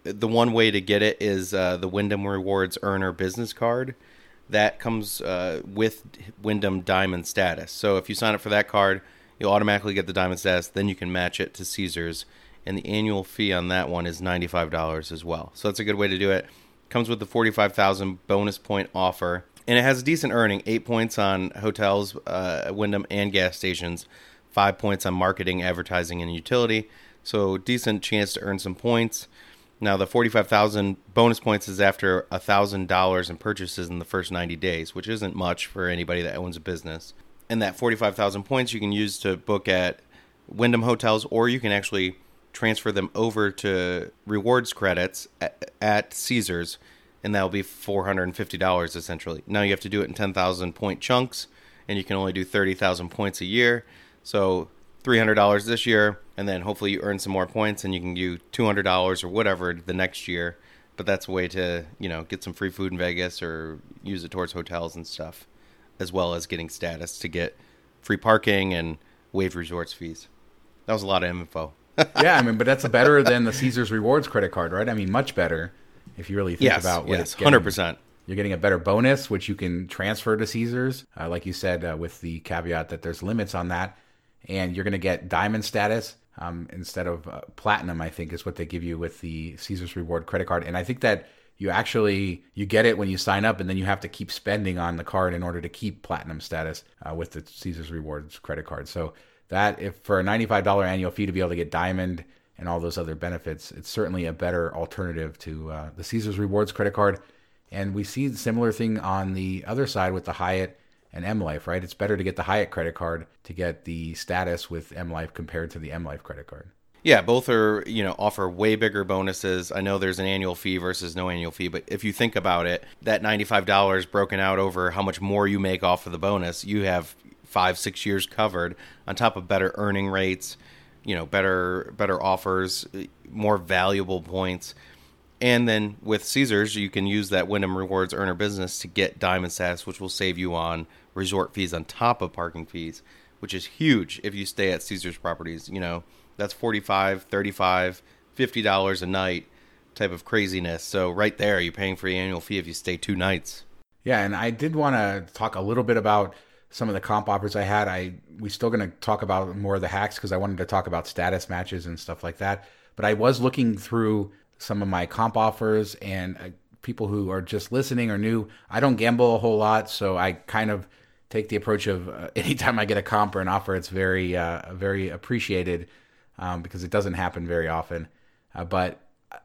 the one way to get it is uh, the Wyndham Rewards Earner Business Card. That comes uh, with Wyndham Diamond status. So if you sign up for that card, you'll automatically get the Diamond status. Then you can match it to Caesars, and the annual fee on that one is ninety five dollars as well. So that's a good way to do it. Comes with the forty five thousand bonus point offer, and it has a decent earning: eight points on hotels, uh, Wyndham, and gas stations, five points on marketing, advertising, and utility. So decent chance to earn some points Now, the 45,000 bonus points is after $1,000 in purchases in the first 90 days, which isn't much for anybody that owns a business. And that 45,000 points you can use to book at Wyndham hotels, or you can actually transfer them over to rewards credits at, at Caesars, and that'll be $450 essentially. Now you have to do it in 10,000 point chunks, and you can only do 30,000 points a year. So $300 this year, and then hopefully you earn some more points and you can do $200 or whatever the next year. But that's a way to, you know, get some free food in Vegas or use it towards hotels and stuff, as well as getting status to get free parking and waived resorts fees. That was a lot of info. [LAUGHS] yeah, I mean, but that's better than the Caesars Rewards credit card, right? I mean, much better if you really think yes, about what yes, it's 100%. You're getting a better bonus, which you can transfer to Caesars, uh, like you said, uh, with the caveat that there's limits on that and you're going to get diamond status um, instead of uh, platinum. I think is what they give you with the Caesars Reward credit card, and I think that you actually you get it when you sign up, and then you have to keep spending on the card in order to keep platinum status uh, with the Caesars Rewards credit card. So that if for a $95 annual fee to be able to get diamond and all those other benefits, it's certainly a better alternative to uh, the Caesars Rewards credit card. And we see the similar thing on the other side with the Hyatt and M Life, right? It's better to get the Hyatt credit card to get the status with M Life compared to the M Life credit card. Yeah, both are, you know, offer way bigger bonuses. I know there's an annual fee versus no annual fee, but if you think about it, that $95 broken out over how much more you make off of the bonus, you have 5 6 years covered on top of better earning rates, you know, better better offers, more valuable points. And then with Caesars, you can use that Wyndham Rewards earner business to get diamond status, which will save you on resort fees on top of parking fees, which is huge if you stay at Caesars properties. You know, that's 45 35 $50 a night type of craziness. So right there, you're paying for the annual fee if you stay two nights. Yeah, and I did want to talk a little bit about some of the comp offers I had. I we still going to talk about more of the hacks because I wanted to talk about status matches and stuff like that. But I was looking through some of my comp offers and uh, people who are just listening or new. I don't gamble a whole lot, so I kind of take the approach of uh, [LAUGHS] anytime I get a comp or an offer, it's very uh, very appreciated um, because it doesn't happen very often. Uh, but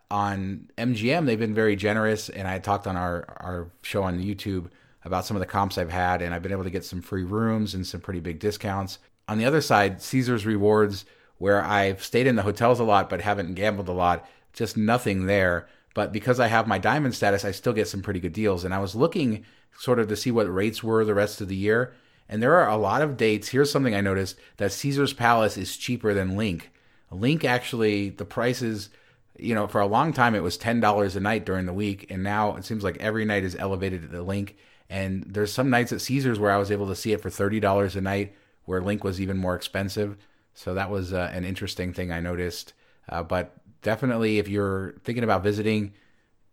on MGM, they've been very generous, and I talked on our our show on YouTube about some of the comps I've had, and I've been able to get some free rooms and some pretty big discounts. On the other side, Caesars Rewards, where I've stayed in the hotels a lot but haven't gambled a lot, just nothing there. But because I have my diamond status, I still get some pretty good deals. And I was looking sort of to see what rates were the rest of the year. And there are a lot of dates. Here's something I noticed that Caesar's Palace is cheaper than Linq. Linq actually, the prices, you know, for a long time it was $10 a night during the week. And now it seems like every night is elevated at the Linq. And there's some nights at Caesars where I was able to see it for $30 a night, where Linq was even more expensive. So that was uh, an interesting thing I noticed. Uh, but definitely, if you're thinking about visiting,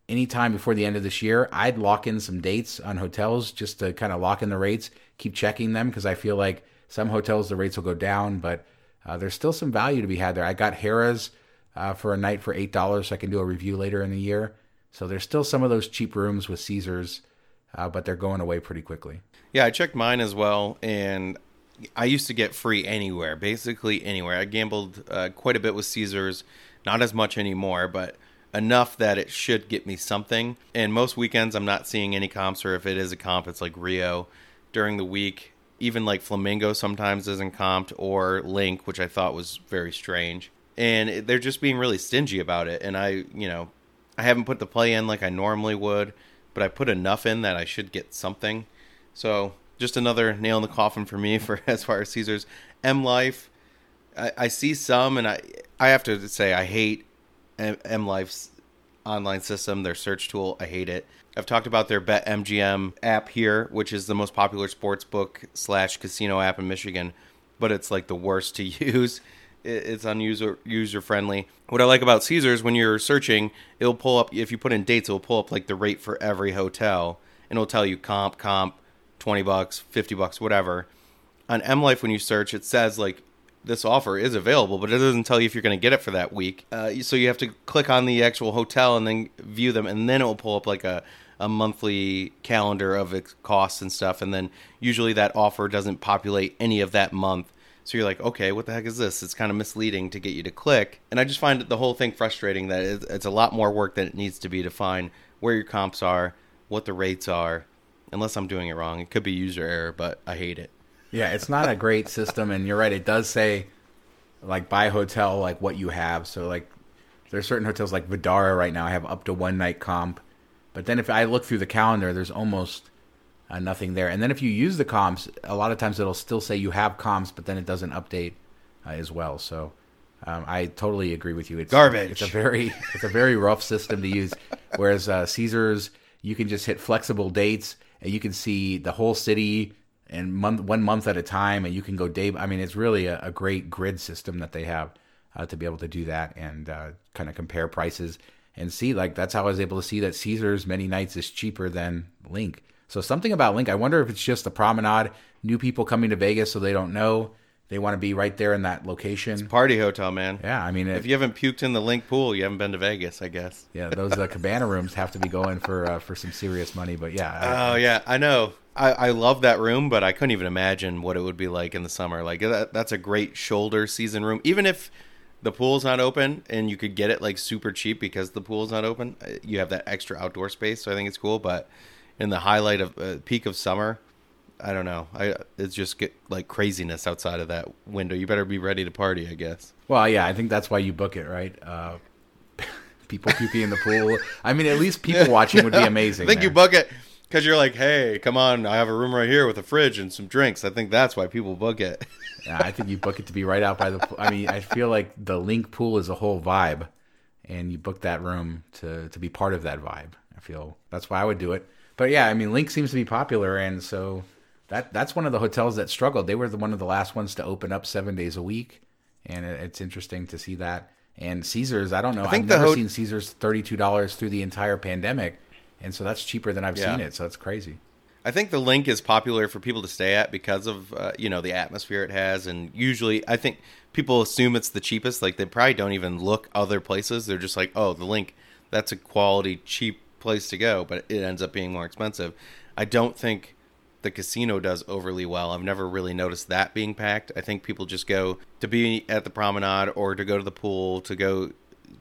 anytime before the end of this year, I'd lock in some dates on hotels just to kind of lock in the rates, keep checking them because I feel like some hotels the rates will go down, but uh, there's still some value to be had there. I got Harrah's uh, for a night for eight dollars, so I can do a review later in the year. So there's still some of those cheap rooms with Caesars, uh, but they're going away pretty quickly. Yeah, I checked mine as well, and I used to get free anywhere, basically anywhere. I gambled uh, quite a bit with Caesars, not as much anymore, but enough that it should get me something. And most weekends, I'm not seeing any comps, or if it is a comp, it's like Rio. During the week, even like Flamingo sometimes isn't comped, or Linq, which I thought was very strange. And they're just being really stingy about it. And I, you know, I haven't put the play in like I normally would, but I put enough in that I should get something. So just another nail in the coffin for me for [LAUGHS] as far as Caesars. M Life, I, I see some, and I I have to say I hate M Life's online system, their search tool. I hate it. I've talked about their BetMGM app here, which is the most popular sports book slash casino app in Michigan, but it's like the worst to [LAUGHS] use. It's unuser user friendly. What I like about Caesars when you're searching, it'll pull up if you put in dates, it'll pull up like the rate for every hotel, and it'll tell you comp, comp, twenty bucks, fifty bucks, whatever. On M Life, when you search, it says like this offer is available, but it doesn't tell you if you're going to get it for that week. Uh, so you have to click on the actual hotel and then view them, and then it will pull up like a, a monthly calendar of its costs and stuff. And then usually that offer doesn't populate any of that month. So you're like, okay, what the heck is this? It's kind of misleading to get you to click. And I just find the whole thing frustrating that it's a lot more work than it needs to be to find where your comps are, what the rates are. Unless I'm doing it wrong, it could be user error, but I hate it. Yeah, it's not a great system, and you're right. It does say like by hotel like what you have. So like there's certain hotels like Vidara right now I have up to one night comp, but then if I look through the calendar, there's almost uh, nothing there. And then if you use the comps, a lot of times it'll still say you have comps, but then it doesn't update uh, as well. So um, I totally agree with you. It's Garbage. It's a very [LAUGHS] it's a very rough system to use. Whereas uh, Caesars, you can just hit flexible dates and you can see the whole city and month one month at a time, and you can go day. I mean, it's really a, a great grid system that they have uh, to be able to do that and uh, kind of compare prices and see. Like that's how I was able to see that Caesars many nights is cheaper than Linq. So something about Linq, I wonder if it's just the promenade, new people coming to Vegas so they don't know. They want to be right there in that location. Party hotel, man. Yeah, I mean, If you haven't puked in the Linq pool, you haven't been to Vegas, I guess. yeah, those uh, cabana rooms have to be going for uh, for some serious money. But yeah, Oh yeah, I know. I, I love that room, but I couldn't even imagine what it would be like in the summer. Like that, that's a great shoulder season room. Even if the pool's not open and you could get it like super cheap because the pool's not open, uh, you have that extra outdoor space. So I think it's cool. But in the highlight of uh, peak of summer, I don't know. I it's just get like craziness outside of that window. You better be ready to party, I guess. well, yeah, I think that's why you book it, right? Uh, [LAUGHS] people puking in the pool. I mean, at least people [LAUGHS] watching would be amazing. I think there. you book it because you're like, hey, come on, I have a room right here with a fridge and some drinks. I think that's why people book it. [LAUGHS] Yeah, I think you book it to be right out by the pool. I mean, I feel like the Linq pool is a whole vibe, and you book that room to to be part of that vibe. I feel that's why I would do it. But yeah, I mean, Linq seems to be popular, and so that that's one of the hotels that struggled. They were the, one of the last ones to open up seven days a week, and it, it's interesting to see that. And Caesars, I don't know. I have never ho- seen Caesars thirty two dollars through the entire pandemic, and so that's cheaper than I've Yeah. seen it. So that's crazy. I think the Linq is popular for people to stay at because of uh, you know the atmosphere it has, and usually I think people assume it's the cheapest. Like they probably don't even look other places. They're just like, oh, the Linq, that's a quality cheap place to go, but it ends up being more expensive. I don't think the casino does overly well. I've never really noticed that being packed. I think people just go to be at the promenade or to go to the pool, to go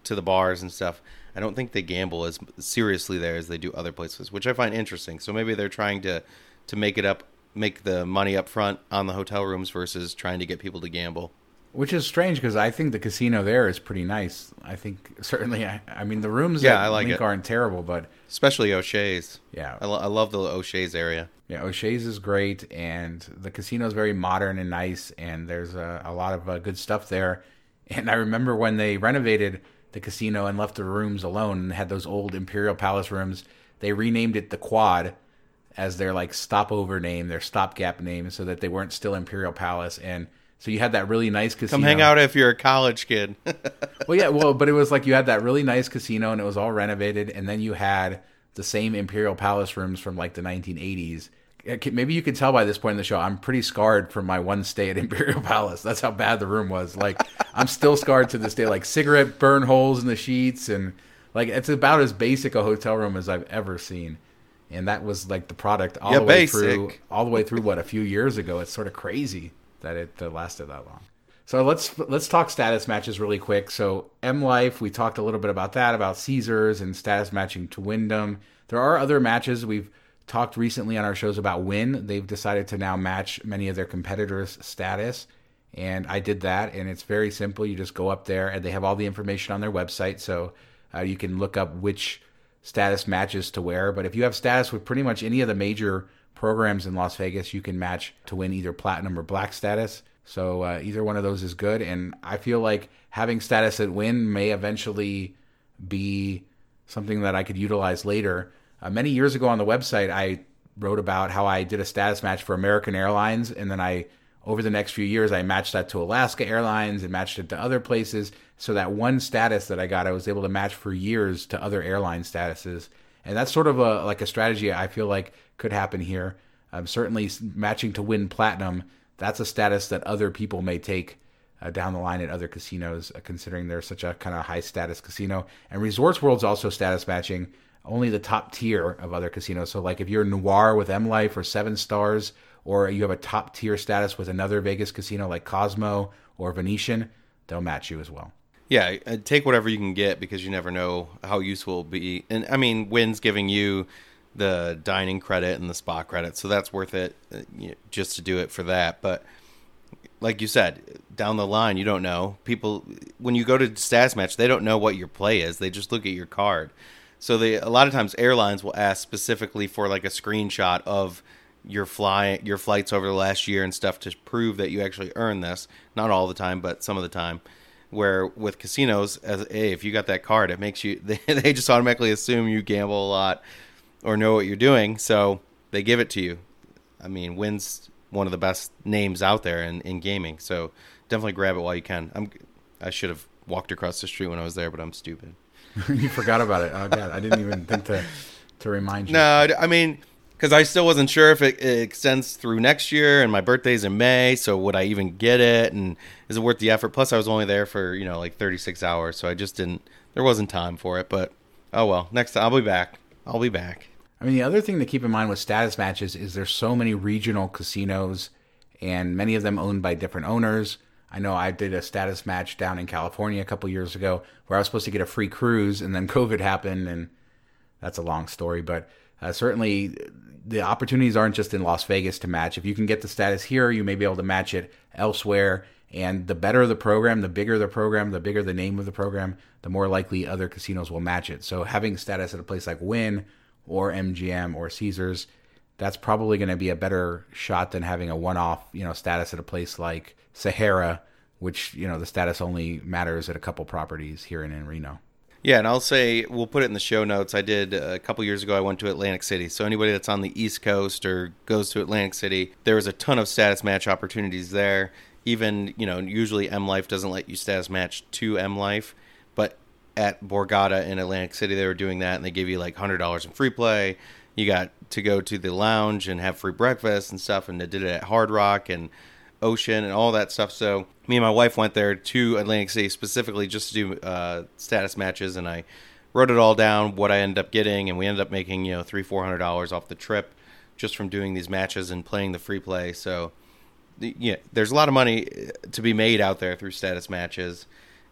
to the bars and stuff. I don't think they gamble as seriously there as they do other places, which I find interesting. So maybe they're trying to to make it up, make the money up front on the hotel rooms versus trying to get people to gamble. Which is strange because I think the casino there is pretty nice. I think [LAUGHS] certainly. I, I mean, the rooms Yeah, I like Linq it. aren't terrible, but Especially O'Shea's. yeah, I, lo- I love the O'Shea's area. yeah, O'Shea's is great, and the casino is very modern and nice, and there's a, a lot of uh, good stuff there. And I remember when they renovated the casino and left the rooms alone and had those old Imperial Palace rooms, they renamed it the Quad as their like stopover name, their stopgap name, so that they weren't still Imperial Palace. And so you had that really nice casino. Come hang out if you're a college kid. [LAUGHS] Well, yeah, well, but it was like you had that really nice casino and it was all renovated, and then you had the same Imperial Palace rooms from like the 1980s. Maybe you can tell by this point in the show, I'm pretty scarred from my one stay at Imperial [LAUGHS] Palace. That's how bad the room was. Like, I'm still scarred to this day. Like, cigarette burn holes in the sheets, and like, it's about as basic a hotel room as I've ever seen. And that was like the product all Yeah, the way through, all the way through what a few years ago. It's sort of crazy that it uh, lasted that long. So let's let's talk status matches really quick. So M Life, we talked a little bit about that, about Caesars and status matching to Wyndham. There are other matches we've talked recently on our shows about Wynn. They've decided to now match many of their competitors' status, and I did that. And it's very simple. You just go up there, and they have all the information on their website, so uh, you can look up which status matches to wear. But if you have status with pretty much any of the major programs in Las Vegas, you can match to Wynn either platinum or black status. So uh, either one of those is good. And I feel like having status at Wynn may eventually be something that I could utilize later. Uh, many years ago on the website, I wrote about how I did a status match for American Airlines, and then I, over the next few years, I matched that to Alaska Airlines and matched it to other places. So that one status that I got, I was able to match for years to other airline statuses, and that's sort of a like a strategy I feel like could happen here. Um, certainly, matching to Wynn platinum, that's a status that other people may take uh, down the line at other casinos, uh, considering they're such a kind of high status casino. And Resorts World's also status matching only the top tier of other casinos. So, like if you're Noir with M Life or Seven Stars or you have a top tier status with another Vegas casino like Cosmo or Venetian, they'll match you as well. Yeah, uh, take whatever you can get because you never know how useful it'll be. And I mean, Wynn's giving you the dining credit and the spa credit, so that's worth it uh, just to do it for that. But like you said, down the line, you don't know. People, when you go to status match, they don't know what your play is. They just look at your card. So they a lot of times airlines will ask specifically for like a screenshot of your fly your flights over the last year and stuff to prove that you actually earned this. Not all the time, but some of the time. Where with casinos, as hey, if you got that card, it makes you [LAUGHS] they, they just automatically assume you gamble a lot or know what you're doing, so they give it to you. I mean, Wynn's one of the best names out there in, in gaming, so definitely grab it while you can. I'm I should have walked across the street when I was there, but I'm stupid. [LAUGHS] you forgot about it. Oh god, I didn't even think to to remind you. No, I mean because I still wasn't sure if it, it, extends through next year, and my birthday's in May, so would I even get it, and is it worth the effort? Plus, I was only there for you know like 36 hours, so I just didn't. There wasn't time for it, but oh well. Next time I'll be back. I'll be back. I mean, the other thing to keep in mind with status matches is there's so many regional casinos, and many of them owned by different owners. I know I did a status match down in California a couple years ago where I was supposed to get a free cruise, and then [LAUGHS] COVID happened, and that's a long story. But uh, certainly, the opportunities aren't just in Las Vegas to match. If you can get the status here, you may be able to match it elsewhere. And the better the program, the bigger the program, the bigger the name of the program, the more likely other casinos will match it. So having status at a place like Wynn or MGM or Caesars, that's probably going to be a better shot than having a one-off, you know, status at a place like Sahara, which you know the status only matters at a couple properties here and in Reno. Yeah, and I'll say we'll put it in the show notes. I did uh, a couple years ago. I went to Atlantic City, so anybody that's on the East Coast or goes to Atlantic City, there was a ton of status match opportunities there. Even you know, usually M Life doesn't let you status match to M Life, but at Borgata in Atlantic City, they were doing that, and they gave you like hundred dollars in free play. You got to go to the lounge and have free breakfast and stuff, and they did it at Hard Rock and Ocean and all that stuff. So me and my wife went there to Atlantic City specifically just to do uh, status matches, and I wrote it all down what I ended up getting, and we ended up making you know three four hundred dollars off the trip just from doing these matches and playing the free play. So yeah, there's a lot of money uh, to be made out there through status matches,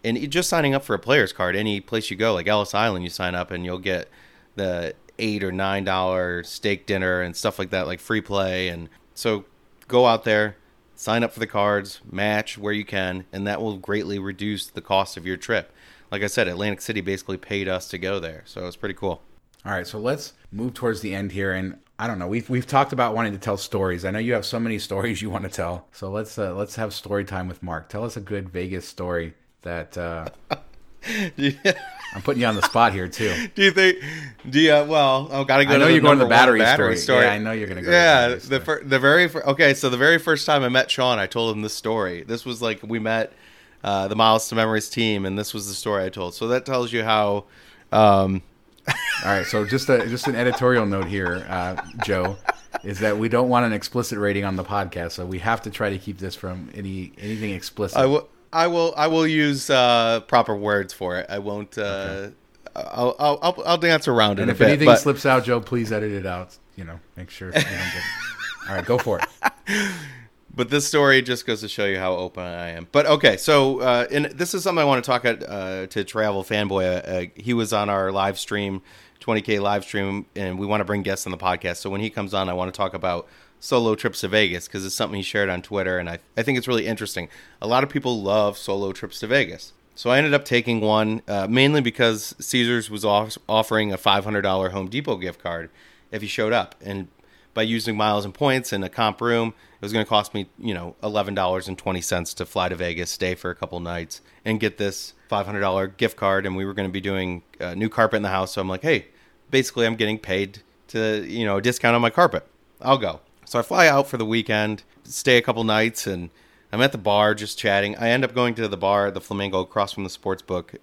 and just signing up for a player's card. Any place you go, like Ellis Island, you sign up and you'll get the eight or nine dollar steak dinner and stuff like that, like free play. And so go out there, sign up for the cards, match where you can, and that will greatly reduce the cost of your trip. Like I said, Atlantic City basically paid us to go there, so it's pretty cool. All right, so let's move towards the end here, and I don't know. We've we've talked about wanting to tell stories. I know you have so many [LAUGHS] stories you want to tell. So let's uh, let's have story time with Mark. Tell us a good Vegas story that. Uh. [LAUGHS] I'm putting you on the spot here too. do you think? Do you? Well, oh, gotta go. I know you're going to the battery, battery story. story. Yeah, I know you're going to go. Yeah, the, the, fir- the very fir- okay. So the very first time I met Shawn, I told him this story. This was like we met uh, the Miles to Memories team, and this was the story I told. So that tells you how. Um... [LAUGHS] All right, so just a just an editorial note here, uh, Joe, is that we don't want an explicit rating on the podcast, so we have to try to keep this from any anything explicit. I will. I will. I will use uh, proper words for it. I won't. Uh, okay. I'll, I'll, I'll, I'll dance around it. and it. if bit, anything but... slips out, Joe, please edit it out. You know, make sure. You don't get... [LAUGHS] All right, go for it. [LAUGHS] But this story just goes to show you how open I am. But okay, so uh, and this is something I want to talk at, uh, to Travel Fanboy. Uh, he was on our live stream, 20k live stream, and we want to bring guests on the podcast. So when he comes on, I want to talk about solo trips to Vegas because it's something he shared on Twitter, and I, I think it's really interesting. A lot of people love solo trips to Vegas. So I ended up taking one uh, mainly because Caesars was off- offering a $500 Home Depot gift card if you showed up, and by using miles and points in a comp room, it was going to cost me you know eleven dollars and twenty cents to fly to Vegas, stay for a couple nights, and get this five hundred dollar gift card. And we were going to be doing uh, new carpet in the house, so I'm like, hey, basically I'm getting paid to you know discount on my carpet. I'll go. So I fly out for the weekend, stay a couple nights, and I'm at the bar just chatting. I end up going to the bar, the Flamingo, across from the sports book,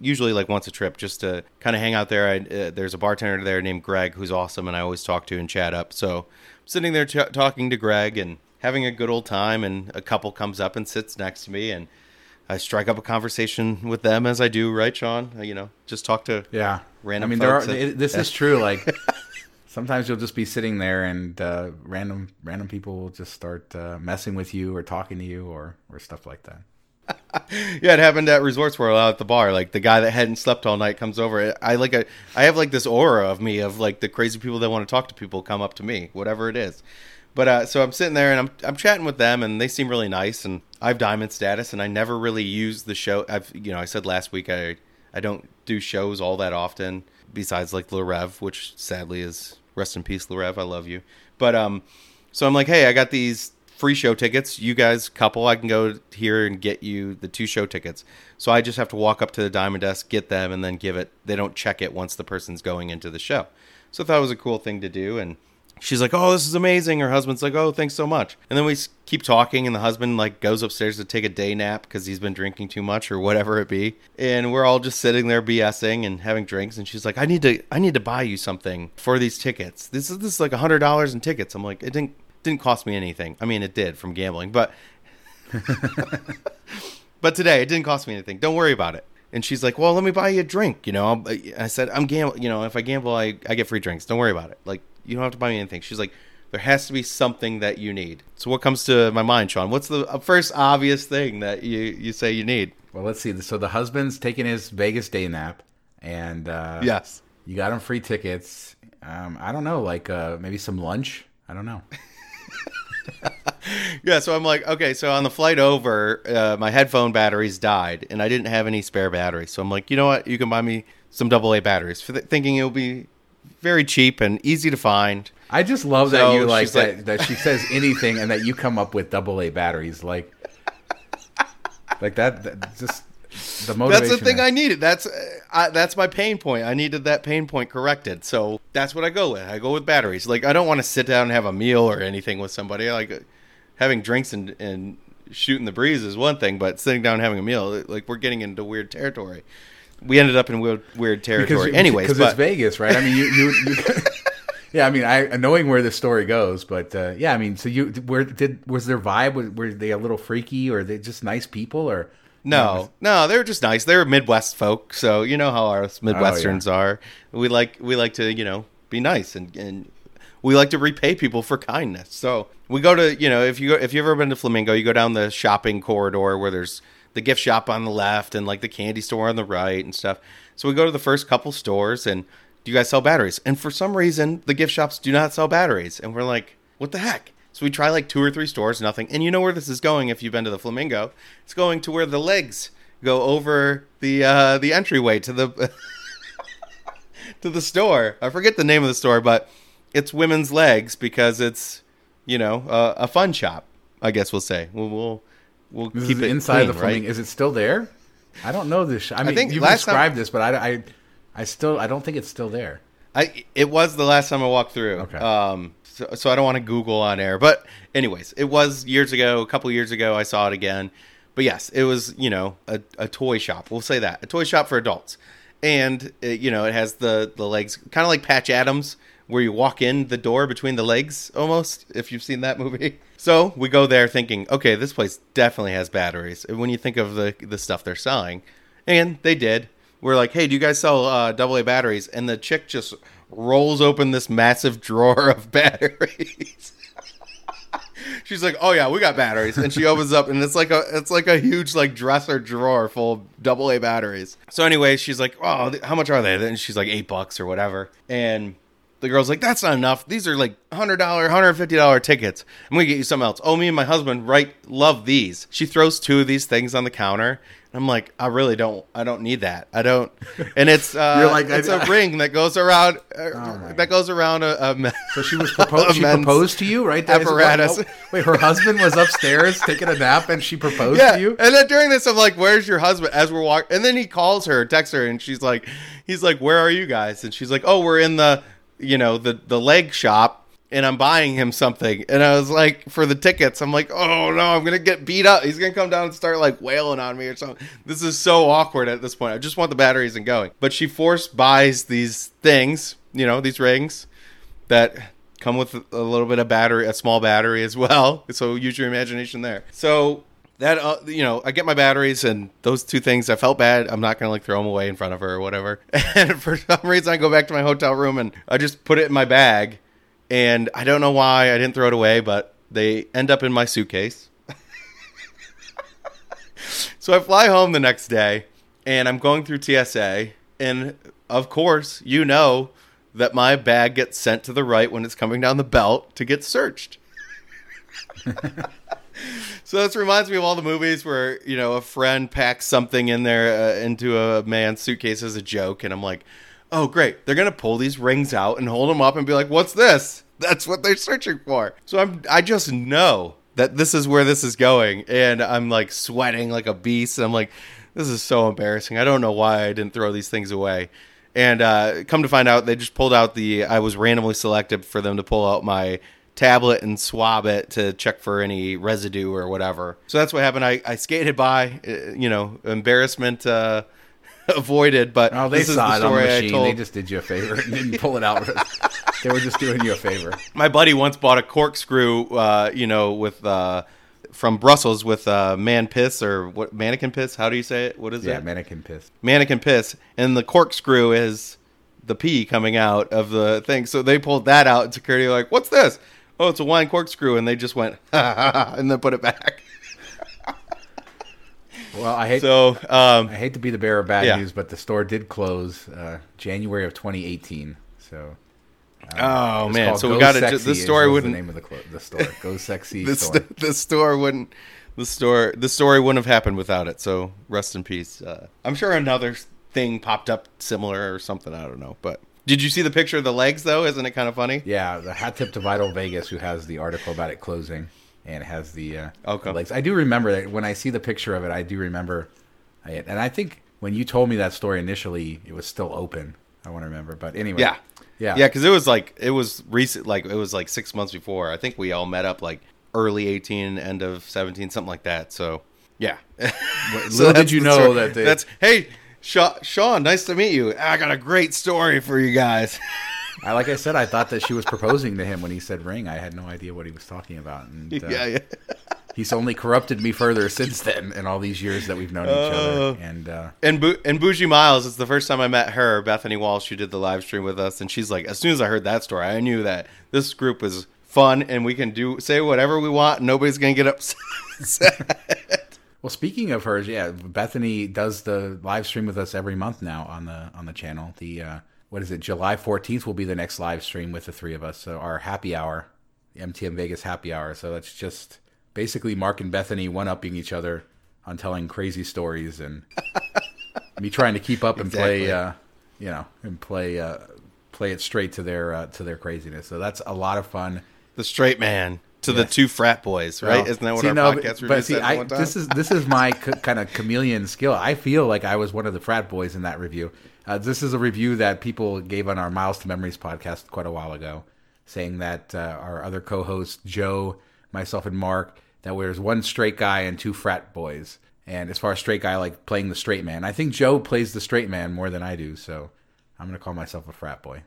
usually like once a trip, just to kind of hang out there. I, uh, there's a bartender there named Greg who's awesome, and I always talk to and chat up. So I'm sitting there ch- talking to Greg and having a good old time, and a couple comes up and sits next to me, and I strike up a conversation with them as I do, right, Shawn? You know, just talk to yeah random. I mean, there are. this is [LAUGHS] true. Like Sometimes you'll just be sitting there, and uh, random random people will just start uh, messing with you or talking to you or or stuff like that. [LAUGHS] yeah, it happened at Resorts World out at the bar. Like the guy that hadn't slept all night comes over. I like a, I have like this aura of me of like the crazy people that want to talk to people come up to me, whatever it is. But uh, so I'm sitting there and I'm I'm chatting with them and they seem really nice and I have diamond status and I never really use the show. I've you know I said last week I I don't do shows all that often besides like Le Rêve, which sadly is rest in peace Le Rêve. I love you. But um, so I'm like, hey, I got these free show tickets. You guys, couple, I can go here and get you the two show tickets. So I just have to walk up to the diamond desk, get them, and then give it. They don't check it once the person's going into the show. So I thought it was a cool thing to do. And she's like, "Oh, this is amazing." Her husband's like, "Oh, thanks so much." And then we keep talking, and the husband like goes upstairs to take a day nap because he's been drinking too much or whatever it be. And we're all just sitting there BSing and having drinks. And she's like, "I need to, I need to buy you something for these tickets. This is this is like a hundred dollars in tickets." I'm like, "It didn't didn't cost me anything. I mean, it did from gambling, but [LAUGHS] but today it didn't cost me anything. Don't worry about it." And she's like, "Well, let me buy you a drink." You know, I said, "I'm gamble. You know, if I gamble, I I get free drinks. Don't worry about it. Like, you don't have to buy me anything." She's like, "There has to be something that you need." So, what comes to my mind, Shawn? What's the first obvious thing that you you say you need? Well, let's see. So the husband's taking his Vegas day nap, and uh, yes, you got him free tickets. Um, I don't know, like uh, maybe some lunch. I don't know. [LAUGHS] yeah, so I'm like, okay, so on the flight over, uh, my headphone batteries died, and I didn't have any spare batteries. So I'm like, you know what? You can buy me some AA batteries, for th- thinking it'll be very cheap and easy to find. I just love so that you like that, like that she says anything and that you come up with double A batteries, like like that. that just the motivation. That's the thing. I needed. That's uh, I, that's my pain point. I needed that pain point corrected. So that's what I go with. I go with batteries. Like I don't want to sit down and have a meal or anything with somebody. I like having drinks and, and shooting the breeze is one thing, but sitting down and having a meal, like we're getting into weird territory. We ended up in weird, weird territory, because, anyways. Because it's Vegas, right? I mean, you, you, you [LAUGHS] yeah. I mean, I knowing where the story goes, but uh, yeah, I mean, so you where did was their vibe? Were they a little freaky, or they just nice people, or no, no, they're just nice. They're Midwest folk, so you know how our Midwesterns oh, yeah. are. We like we like to you know be nice and and we like to repay people for kindness. So we go to you know if you go, if you've ever been to Flamingo, you go down the shopping corridor where there's the gift shop on the left and like the candy store on the right and stuff. So we go to the first couple stores and do you guys sell batteries? And for some reason, the gift shops do not sell batteries, and we're like, what the heck? So we try like two or three stores, nothing. And you know where this is going if you've been to the Flamingo? It's going to where the legs go over the uh, the entryway to the [LAUGHS] to the store. I forget the name of the store, but it's women's legs because it's you know uh, a fun shop. I guess we'll say we'll we'll, we'll this keep it inside clean, the Flamingo. Right? Is it still there? I don't know this. Sh- I mean, I think you've described time... this, but I, I I still I don't think it's still there. I it was the last time I walked through. Okay. Um, so, so I don't want to Google on air. But anyways, it was years ago. A couple years ago, I saw it again. But yes, it was you know a, a toy shop. We'll say that a toy shop for adults, and it, you know it has the the legs kind of like Patch Adams, where you walk in the door between the legs almost. If you've seen that movie. [LAUGHS] So we go there thinking, okay, this place definitely has batteries. And when you think of the the stuff they're selling, and they did. We're like, hey, do you guys sell uh, AA batteries? And the chick just rolls open this massive [LAUGHS] drawer of batteries. [LAUGHS] She's like, "Oh yeah, we got batteries," and she opens up, and it's like a it's like a huge like dresser drawer full of double A batteries. So anyway, she's like, "Oh, how much are they?" And she's like, eight bucks or whatever. And the girl's like, "That's not enough. These are like hundred dollar, hundred fifty dollar tickets. I'm gonna get you something else." Oh, me and my husband right love these. She throws two of these things on the counter, I'm like, I really don't. I don't need that. I don't. And it's [LAUGHS] uh, You're like, it's I, a I, [LAUGHS] ring that goes around. Uh, oh that goes around a. a so she was proposed. [LAUGHS] she proposed to you, right? There. Apparatus. What, oh, wait, her husband was upstairs taking a nap, and she proposed yeah. to you. And then during this, I'm like, "Where's your husband?" As we're walking, and then he calls her, texts her, and she's like, "He's like, where are you guys?" And she's like, "Oh, we're in the, you know, the the leg shop." and I'm buying him something. And I was like, for the tickets, I'm like, oh no, I'm gonna get beat up. He's gonna come down and start like wailing on me or something. This is so awkward at this point. I just want the batteries and going. But she force buys these things, you know, these rings that come with a little bit of battery, a small battery as well. [LAUGHS] So use your imagination there. So that uh, you know, I get my batteries and those two things. I felt bad. I'm not gonna like throw them away in front of her or whatever. [LAUGHS] And for some reason, I go back to my hotel room and I just put it in my bag. And I don't know why I didn't throw it away, but they end up in my suitcase. [LAUGHS] so I fly home the next day, and I'm going through TSA, and of course, you know that my bag gets sent to the right when it's coming down the belt to get searched. [LAUGHS] so this reminds me of all the movies where you know a friend packs something in there uh, into a man's suitcase as a joke, and I'm like, "Oh, great! They're gonna pull these rings out and hold them up and be like, what's this?" That's what they're searching for. So I'm, I just know that this is where this is going, and I'm like sweating like a beast. I'm like, this is so embarrassing. I don't know why I didn't throw these things away. And uh, come to find out, they just pulled out the. I was randomly selected for them to pull out my tablet and swab it to check for any residue or whatever. So that's what happened. I, I skated by, uh, you know, embarrassment uh, [LAUGHS] avoided. But Oh, they this is the on the story I told. They just did you a favor and didn't pull it out. [LAUGHS] they were just doing you a favor. My buddy once bought a corkscrew, uh, you know, with uh, from Brussels with uh, man piss or what mannequin piss? How do you say it? What is Yeah, it? Yeah, mannequin piss. mannequin piss, and the corkscrew is the pee coming out of the thing. So they pulled that out, and security like, "What's this?" Oh, it's a wine corkscrew, and they just went [LAUGHS] and then put it back. Well, I hate So um, I hate to be the bearer of bad Yeah. news, but the store did close uh, January of 2018. So. uh, Oh, man. So we gotta ju- Sexy this is- story wouldn't- the name of the, clo- the store. Go sexy [LAUGHS] the, store. st- the store wouldn't the store the story wouldn't have happened without it. So rest in peace. Uh, I'm sure another thing popped up similar or something. I don't know, but. Did you see the picture of the legs though? Isn't it kind of funny? Yeah, the hat tip to Vital Vegas, who has the article about it closing and has the, uh, Okay. the legs. I do remember that when I see the picture of it, I do remember it. And I think when you told me that story initially, it was still open. I want to remember, but anyway, Yeah. yeah, Yeah, because it was like it was recent, like it was like six months before. I think we all met up like early eighteen, end of seventeen, something like that. So yeah. [LAUGHS] little did you know story. that they- that's hey, Shawn, Shawn, nice to meet you. I got a great story for you guys. [LAUGHS] I like I said, I thought that she was proposing to him when he said ring. I had no idea what he was talking about, and uh, yeah, yeah. he's only corrupted me further since then. In all these years that we've known each Uh. other, and uh, And Bu- and Bougie Miles, it's the first time I met her, Bethany Walsh, who did the live stream with us, and she's like, as soon as I heard that story, I knew that this group was fun and we can do say whatever we want, nobody's gonna get upset. [LAUGHS] well, speaking of hers, yeah, Bethany does the live stream with us every month now on the on the channel. The uh, what is it? July fourteenth will be the next live stream with the three of us. So our happy hour, the MTM Vegas happy hour. So that's just basically Mark and Bethany one upping each other on telling crazy stories and me trying to keep up and Exactly. play, uh, you know, and play uh, play it straight to their uh, to their craziness. So that's a lot of fun. the straight man to the two frat boys, right? Well, Isn't that what see, our no, podcast but, review but see, I, one time? this is this is my c- kind of chameleon skill. I feel like I was one of the frat boys in that review. Uh, this is a review that people gave on our Miles to Memories podcast quite a while ago, saying that uh, our other co-hosts Joe, myself, and Mark that there's one straight guy and two frat boys. And as far as straight guy, like playing the straight man. I think Joe plays the straight man more than I do, so I'm gonna call myself a frat boy.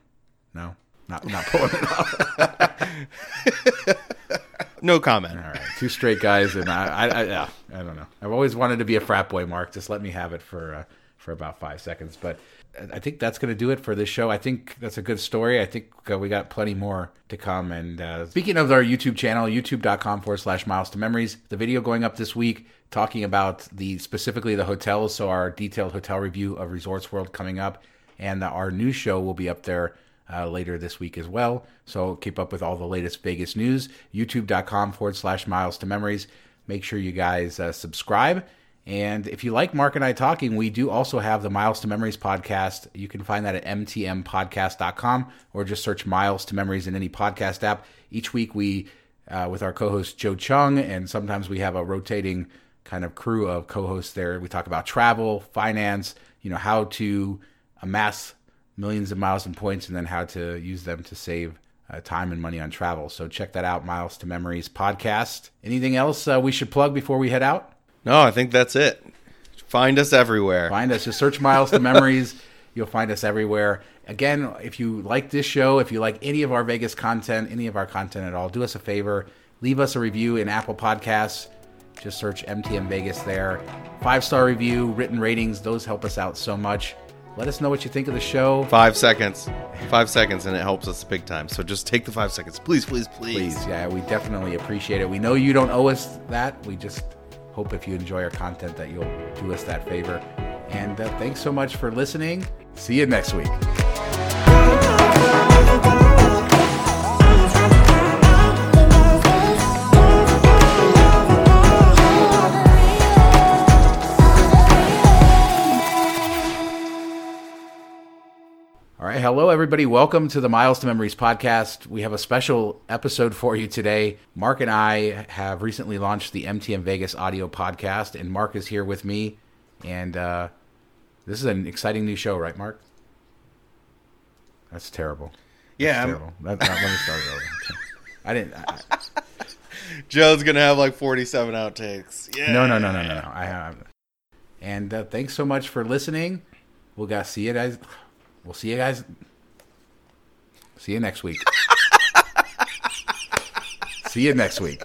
No, not not pulling it off. [LAUGHS] no comment. All right, two straight guys, and I, I, I, yeah, I don't know. I've always wanted to be a frat boy, Mark. Just let me have it for uh, for about five seconds. But I think that's going to do it for this show. I think that's a good story. I think uh, we got plenty more to come. And uh, speaking of our YouTube channel, youtube.com forward slash miles to memories, the video going up this week talking about the specifically the hotels. So our detailed hotel review of Resorts World coming up, and our new show will be up there uh, later this week as well. So keep up with all the latest Vegas news. YouTube.com forward slash miles to memories. Make sure you guys uh, subscribe. And if you like Mark and I talking, we do also have the Miles to Memories podcast. You can find that at mtmpodcast.com or just search Miles to Memories in any podcast app. Each week we, uh, with our co host Joe Cheung, and sometimes we have a rotating kind of crew of co hosts there. We talk about travel, finance, you know, how to amass millions of miles and points and then how to use them to save uh, time and money on travel. So check that out, Miles to Memories podcast. Anything else uh, we should plug before we head out? No, I think that's it. Find us everywhere. Find us. Just search Miles to Memories. [LAUGHS] You'll find us everywhere. Again, if you like this show, if you like any of our Vegas content, any of our content at all, do us a favor. Leave us a review in Apple Podcasts. Just search MTM Vegas there. Five star review, written ratings, those help us out so much. Let us know what you think of the show. Five seconds. Five seconds, and it helps us big time. So just take the five seconds. Please, please, please. Please, yeah, we definitely appreciate it. We know you don't owe us that. We just hope if you enjoy our content that you'll do us that favor. And uh, thanks so much for listening. See you next week. Right, hello everybody. Welcome to the Miles to Memories podcast. We have a special episode for you today. Mark and I have recently launched the MTM Vegas audio podcast, and Mark is here with me. And uh, this is an exciting new show, right, Mark? That's terrible. Yeah, I'm- Terrible. That, that- let me start it over. I didn't. I, [LAUGHS] Joe's gonna have like forty-seven outtakes. Yeah. no, no, no, no, no, no. I have. And uh, thanks so much for listening. We'll guys see you guys. We'll see you guys. See you next week. [LAUGHS] see you next week.